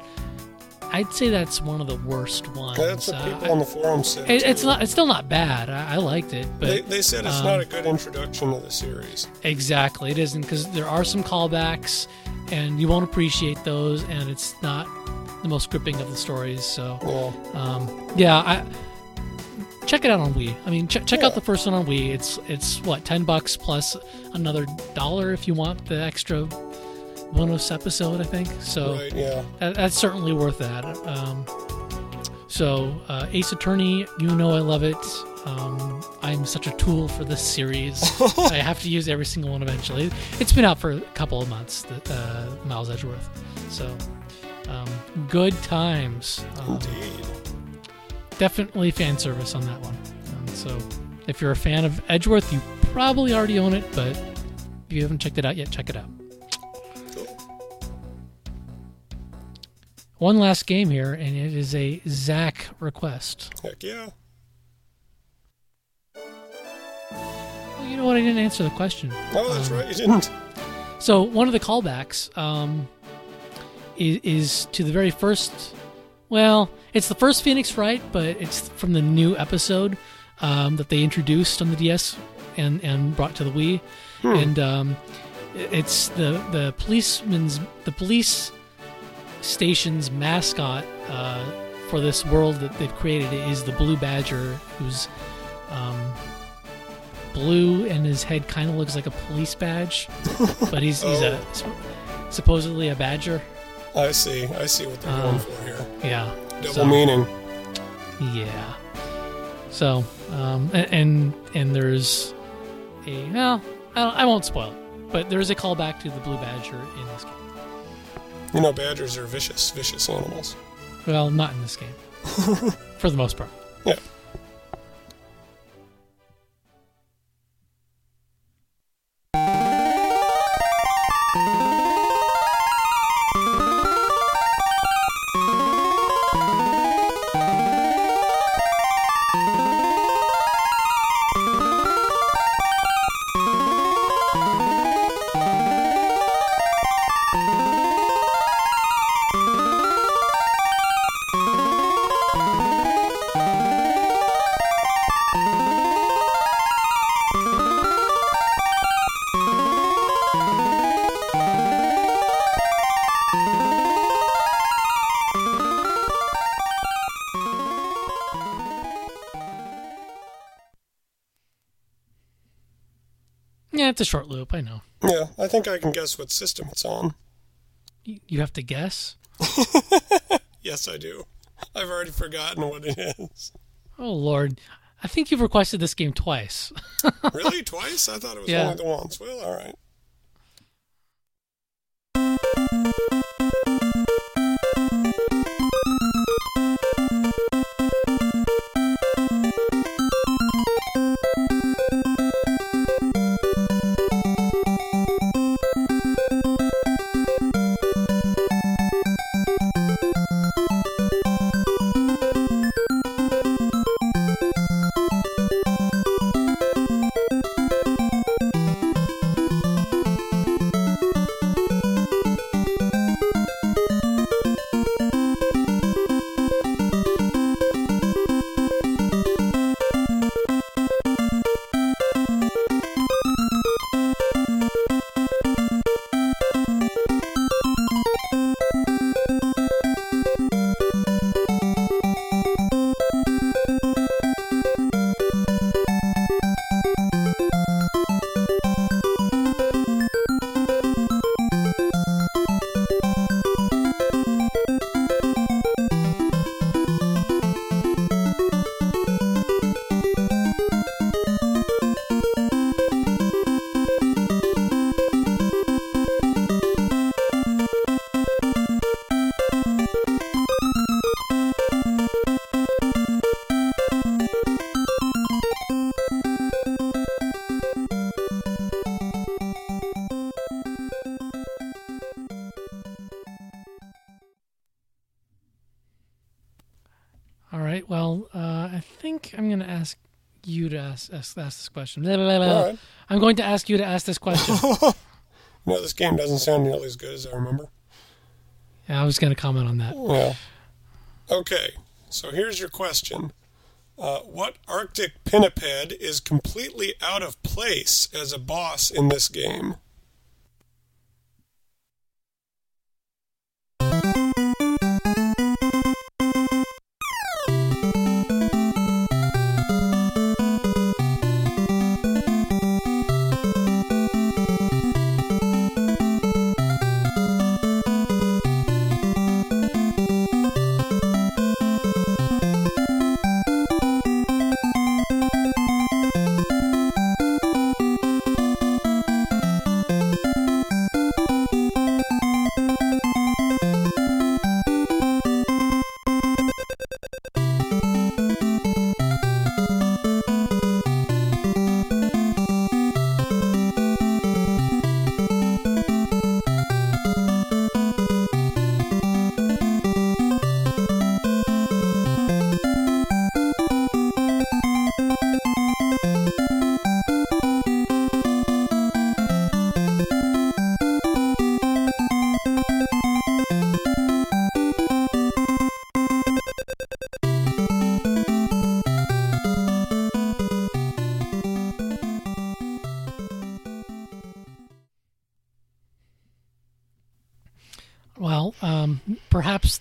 I'd say that's one of the worst ones. That's what Uh, people on the forum said. it, it's not. It's still not bad. I, I liked it, but They, they said it's um, not a good introduction to the series. exactly it isn't because there are some callbacks, and you won't appreciate those, and it's not the most gripping of the stories. So Yeah. um, yeah, I check it out on Wii. I mean, ch- check Yeah. out the first one on Wii. It's it's what ten bucks plus another dollar if you want the extra bonus episode. I think so. Right. Yeah. that, that's certainly worth that. Um, so, uh, Ace Attorney, you know I love it. Um, I'm such a tool for this series. I have to use every single one eventually. It's been out for a couple of months, the, uh, Miles Edgeworth. So, um, good times. Um, Indeed. definitely fan service on that one. Um, so, if you're a fan of Edgeworth, you probably already own it, but if you haven't checked it out yet, check it out. One last game here, and it is a Zach request. Heck yeah. Oh, you know what? I didn't answer the question. Oh, that's Um, right. You didn't. So one of the callbacks um, is, is to the very first. Well, it's the first Phoenix Wright, but it's from the new episode um, that they introduced on the DS and and brought to the Wii, and um, it's the the policeman's the police station's mascot uh, for this world that they've created is the blue badger, who's um, blue and his head kind of looks like a police badge, but he's he's a supposedly a badger. I see. I see what they're Uh, going for here. Yeah, Double so- meaning. Yeah. So, um, and and there's a well, I, I won't spoil it, but there is a callback to the blue badger in this game. You know, badgers are vicious, vicious animals. Well, not in this game, for the most part. Yeah. It's a short loop. I know. Yeah, I think I can guess what system it's on. You, you have to guess. Yes, I do. I've already forgotten what it is. Oh Lord, I think you've requested this game twice. Really? Twice? I thought it was Yeah. only the once. Well, all right. Ask, ask, ask this question. Blah, blah, blah, right. I'm going to ask you to ask this question. No, this game doesn't sound nearly as good as I remember. yeah, I was going to comment on that. Yeah. Okay, so here's your question. Uh, what Arctic pinniped is completely out of place as a boss in this game?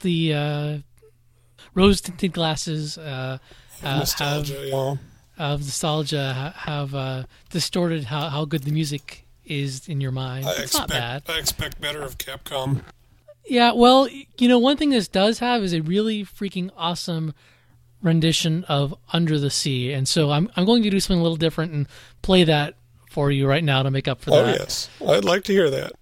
The uh, rose tinted glasses uh, uh, have, Nostalgia, yeah. of nostalgia have uh, distorted how, how good the music is in your mind. I it's not bad. expect I expect better of Capcom. Yeah, well, you know, one thing this does have is a really freaking awesome rendition of Under the Sea, and so I'm I'm going to do something a little different and play that for you right now to make up for Oh that. Oh yes, I'd like to hear that.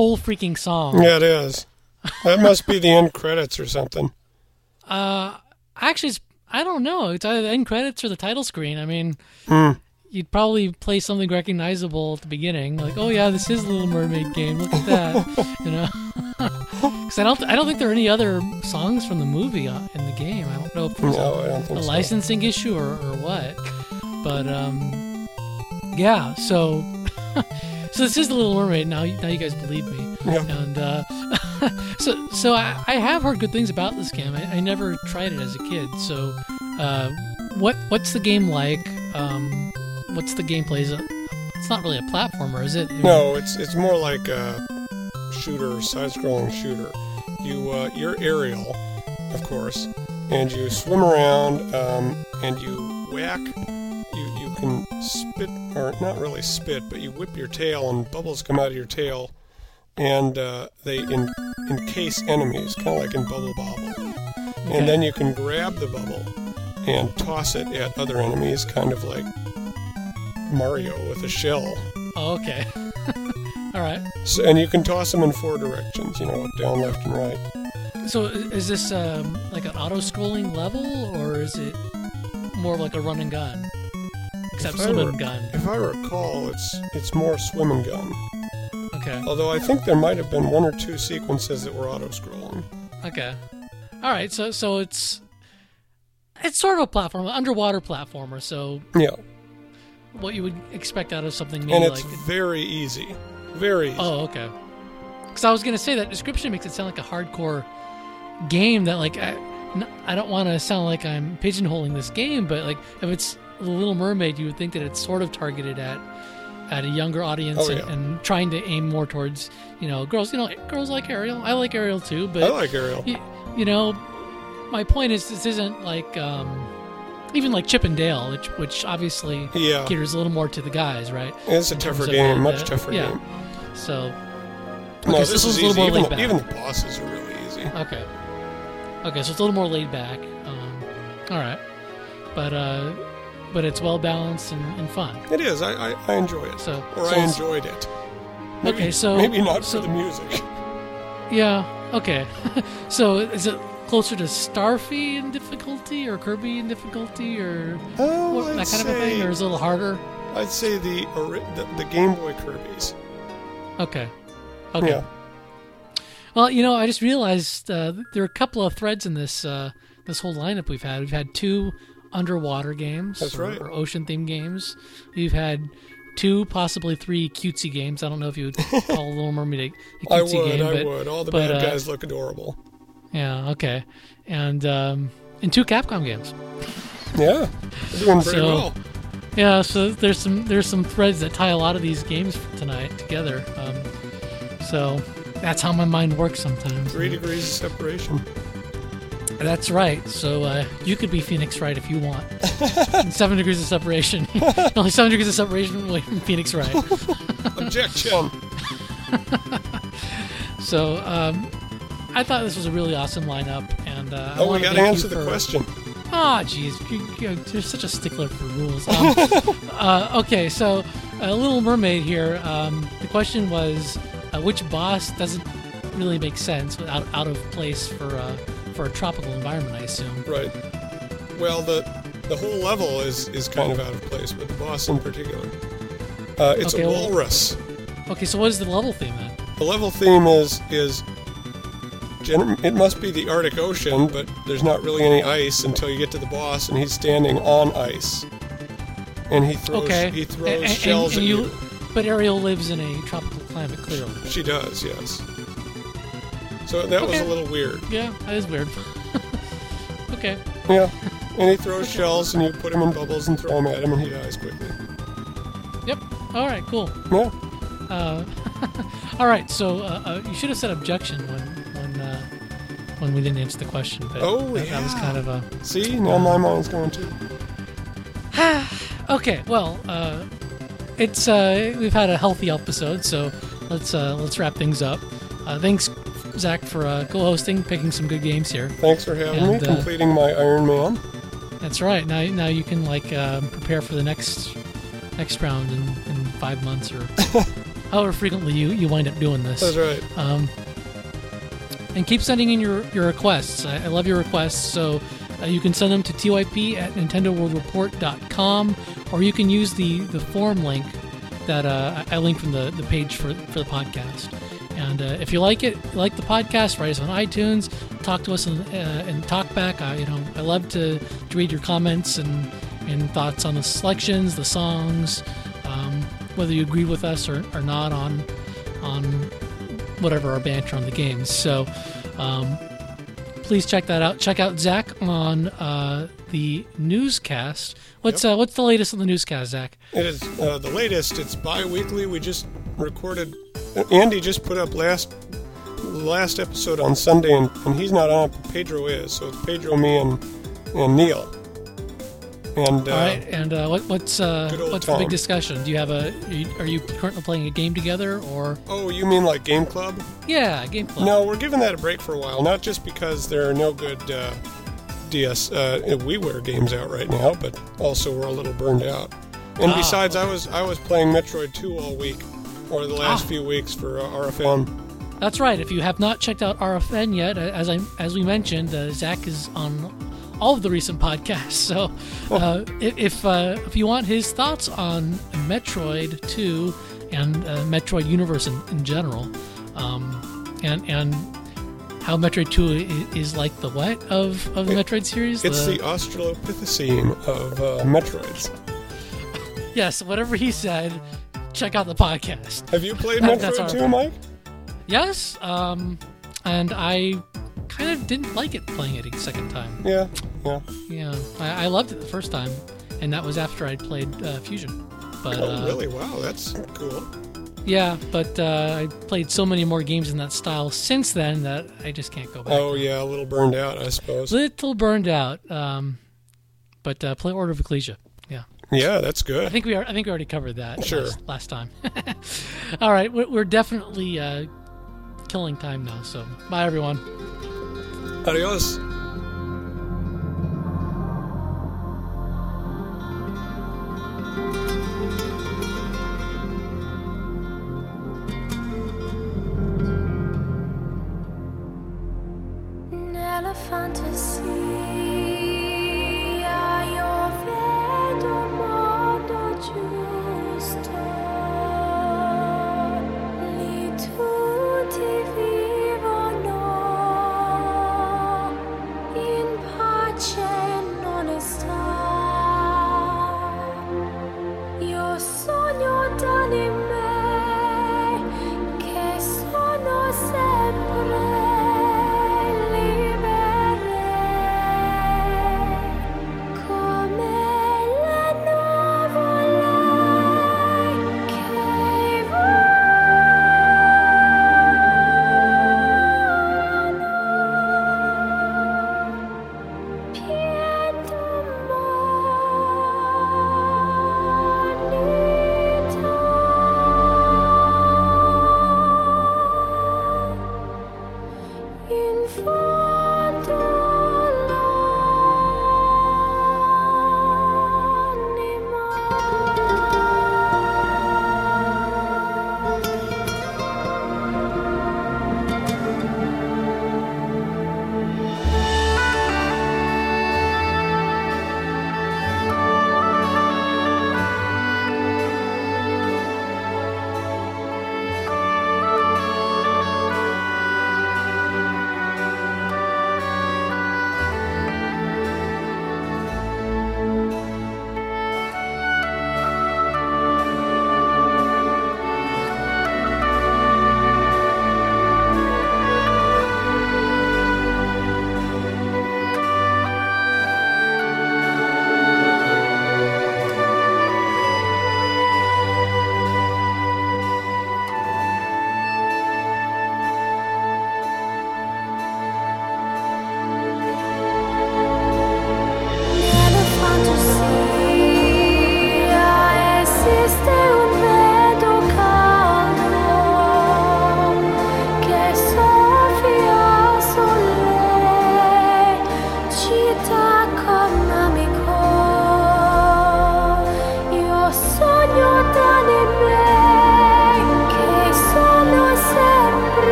Whole freaking song. Yeah, it is. That must be the end credits or something. Uh, actually, it's, I don't know. It's either the end credits or the title screen. I mean, Hmm. you'd probably play something recognizable at the beginning, like, "Oh yeah, this is a Little Mermaid game. Look at that," you know. Because I don't, I don't think there are any other songs from the movie uh, in the game. I don't know if there's No, don't a think so. licensing issue or, or what. But um, yeah. So, so this is the Little Mermaid. Now, now you guys believe me. Yeah. And uh, so, so I, I have heard good things about this game. I, I never tried it as a kid. So, uh, what what's the game like? Um, what's the gameplay? Is it, it's not really a platformer, is it? No, it's it's more like a shooter, side-scrolling shooter. You uh, you're Ariel, of course, and you swim around um, and you whack. Can spit or not really spit, but you whip your tail and bubbles come out of your tail, and uh, they en- encase enemies, kind of like in Bubble Bobble. Okay. And then you can grab the bubble and toss it at other enemies, kind of like Mario with a shell. Oh, okay. All right. So, and you can toss them in four directions, you know, up, down, left, and right. So is this um, like an auto-scrolling level, or is it more like a run and gun? Except If I swim and gun. If I recall, it's it's more swim and gun. Okay. Although I think there might have been one or two sequences that were auto-scrolling. Okay. All right. So so it's it's sort of a platform, underwater platformer. So Yeah, what you would expect out of something maybe and it's like very easy, very easy. oh okay. Because I was gonna say that description makes it sound like a hardcore game that like I, I don't want to sound like I'm pigeonholing this game, but like if it's The Little Mermaid, you would think that it's sort of targeted at at a younger audience Oh, and, yeah. and trying to aim more towards you know girls. You know, girls like Ariel. I like Ariel too, but I like Ariel. you, you know, my point is this isn't like um, even like Chip and Dale, which which obviously Yeah, caters a little more to the guys, right? it's a tougher game, the- much tougher yeah. game. So No, Okay, so this is a little easy. more Even laid back. even the bosses are really easy. okay, okay, so it's a little more laid back. Um, all right, but uh, but it's well balanced and, and fun. It is. I, I, I enjoy it, So, or so I enjoyed it. Maybe, Okay, so- maybe not so- for the music. yeah, okay. so is it closer to Starfy in difficulty or Kirby in difficulty or Oh, what, that kind of a thing, or is it a little harder? I'd say the, the the Game Boy Kirby's. Okay, okay. Yeah. Well, you know, I just realized uh, there are a couple of threads in this uh, this whole lineup we've had. We've had two underwater games, That's or, right. or ocean themed games. We've had two, possibly three cutesy games. I don't know if you would call Little Mermaid a, a I cutesy would. game, I but would. All the but, bad uh, guys look adorable. yeah, okay, and um, and two Capcom games. Yeah, doing So- well. Yeah, so there's some there's some threads that tie a lot of these games tonight together. Um, so that's how my mind works sometimes. Three degrees of separation. That's right. So uh, you could be Phoenix Wright if you want. seven degrees of separation. Only seven degrees of separation away from Phoenix Wright. Objection. So um, I thought this was a really awesome lineup, and uh, I Oh, we wanna got to thank answer you the for- question. Ah, jeez, you, you, you're such a stickler for rules. Um, uh, okay, so uh, Little Mermaid here. Um, the question was, uh, which boss doesn't really make sense, out out of place for uh, for a tropical environment? I assume. Right. Well, the the whole level is is kind of out of place, but the boss in particular. Uh, it's Okay, a well- walrus. Okay, so what is the level theme then? The level theme is is gen- it must be the Arctic Ocean, but there's not really any ice until you get to the boss, and he's standing on ice, and he throws Okay, he throws a- and- shells and at you- you. But Ariel lives in a tropical climate, clearly. She does, yes. So that was a little weird. Yeah, that is weird. okay. Yeah. And he throws shells, and you put him in bubbles and throw him at him, and he dies quickly. Yep. All right. Cool. Yeah. Uh, all right. So uh, uh, you should have said objection when when uh, when we didn't answer the question. But Oh, that, that was kind of a See, now my mind's going too. okay. Well, uh, it's uh, we've had a healthy episode, so let's uh, let's wrap things up. Uh, thanks, Zach, for uh, co-hosting, picking some good games here. Thanks for having And, me, uh, completing my Iron Man. That's right. Now now you can like um, prepare for the next next round in, in five months or however frequently you, you wind up doing this. That's right. Um, and keep sending in your, your requests. I, I love your requests. So uh, you can send them to typ at nintendoworldreport.com or you can use the, the form link that uh, I linked from the, the page for, for the podcast. And uh, if you like it, like the podcast, write us on iTunes, talk to us and, uh, and talk back. I, you know, I love to, to read your comments and, and thoughts on the selections, the songs, um, whether you agree with us or, or not on on whatever our banter on the games. So um, please check that out. Check out Zach on uh, the newscast. What's uh, what's the latest on the newscast, Zach? It is uh, the latest. It's bi-weekly. We just recorded. Andy just put up last last episode on Sunday, and, and he's not on. but Pedro is. So it's Pedro, me, and and Neil. And uh, All right, and uh, what, what's uh, Good old what's the big discussion? Do you have a? Are you, are you currently playing a game together, or oh, you mean like Game Club? yeah, game club? No, we're giving that a break for a while. Not just because there are no good uh, DS uh, WiiWare games out right now, but also we're a little burned out. And Ah, besides, I was I was playing Metroid 2 all week, or the last Ah. few weeks for uh, RFN. That's right. If you have not checked out RFN yet, uh, as I as we mentioned, uh, Zach is on all of the recent podcasts. So, uh, i- if uh, if you want his thoughts on Metroid 2 and uh, Metroid universe in, in general, um, and and how Metroid 2 i- is like the what of of the Metroid series? It's the Australopithecine of uh, Metroids. yes, whatever he said. Check out the podcast. Have you played That- Metroid our- 2, Mike? Yes, um, and I kind of didn't like it playing it a second time. Yeah, yeah. Yeah, I, I loved it the first time, and that was after I'd played uh, Fusion. But Oh, uh, really? Wow, that's cool. yeah, but uh, I played so many more games in that style since then that I just can't go back. Oh, yeah, a little burned out, I suppose. Little burned out. Um, but uh, play Order of Ecclesia. Yeah, that's I good. think we are. I think we already covered that Sure. last, last time. All right, we're, we're definitely uh, killing time now. So bye, everyone. Adios.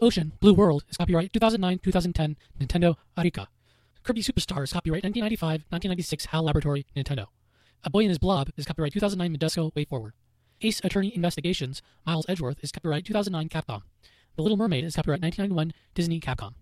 Ocean, Blue World is copyright 2009-2010 Nintendo Arika. Kirby Superstar is copyright 1995-1996 HAL Laboratory Nintendo. A Boy and His Blob is copyright 2009 Majesco Way Forward. Ace Attorney Investigations Miles Edgeworth is copyright 2009 Capcom. The Little Mermaid is copyright 1991 Disney Capcom.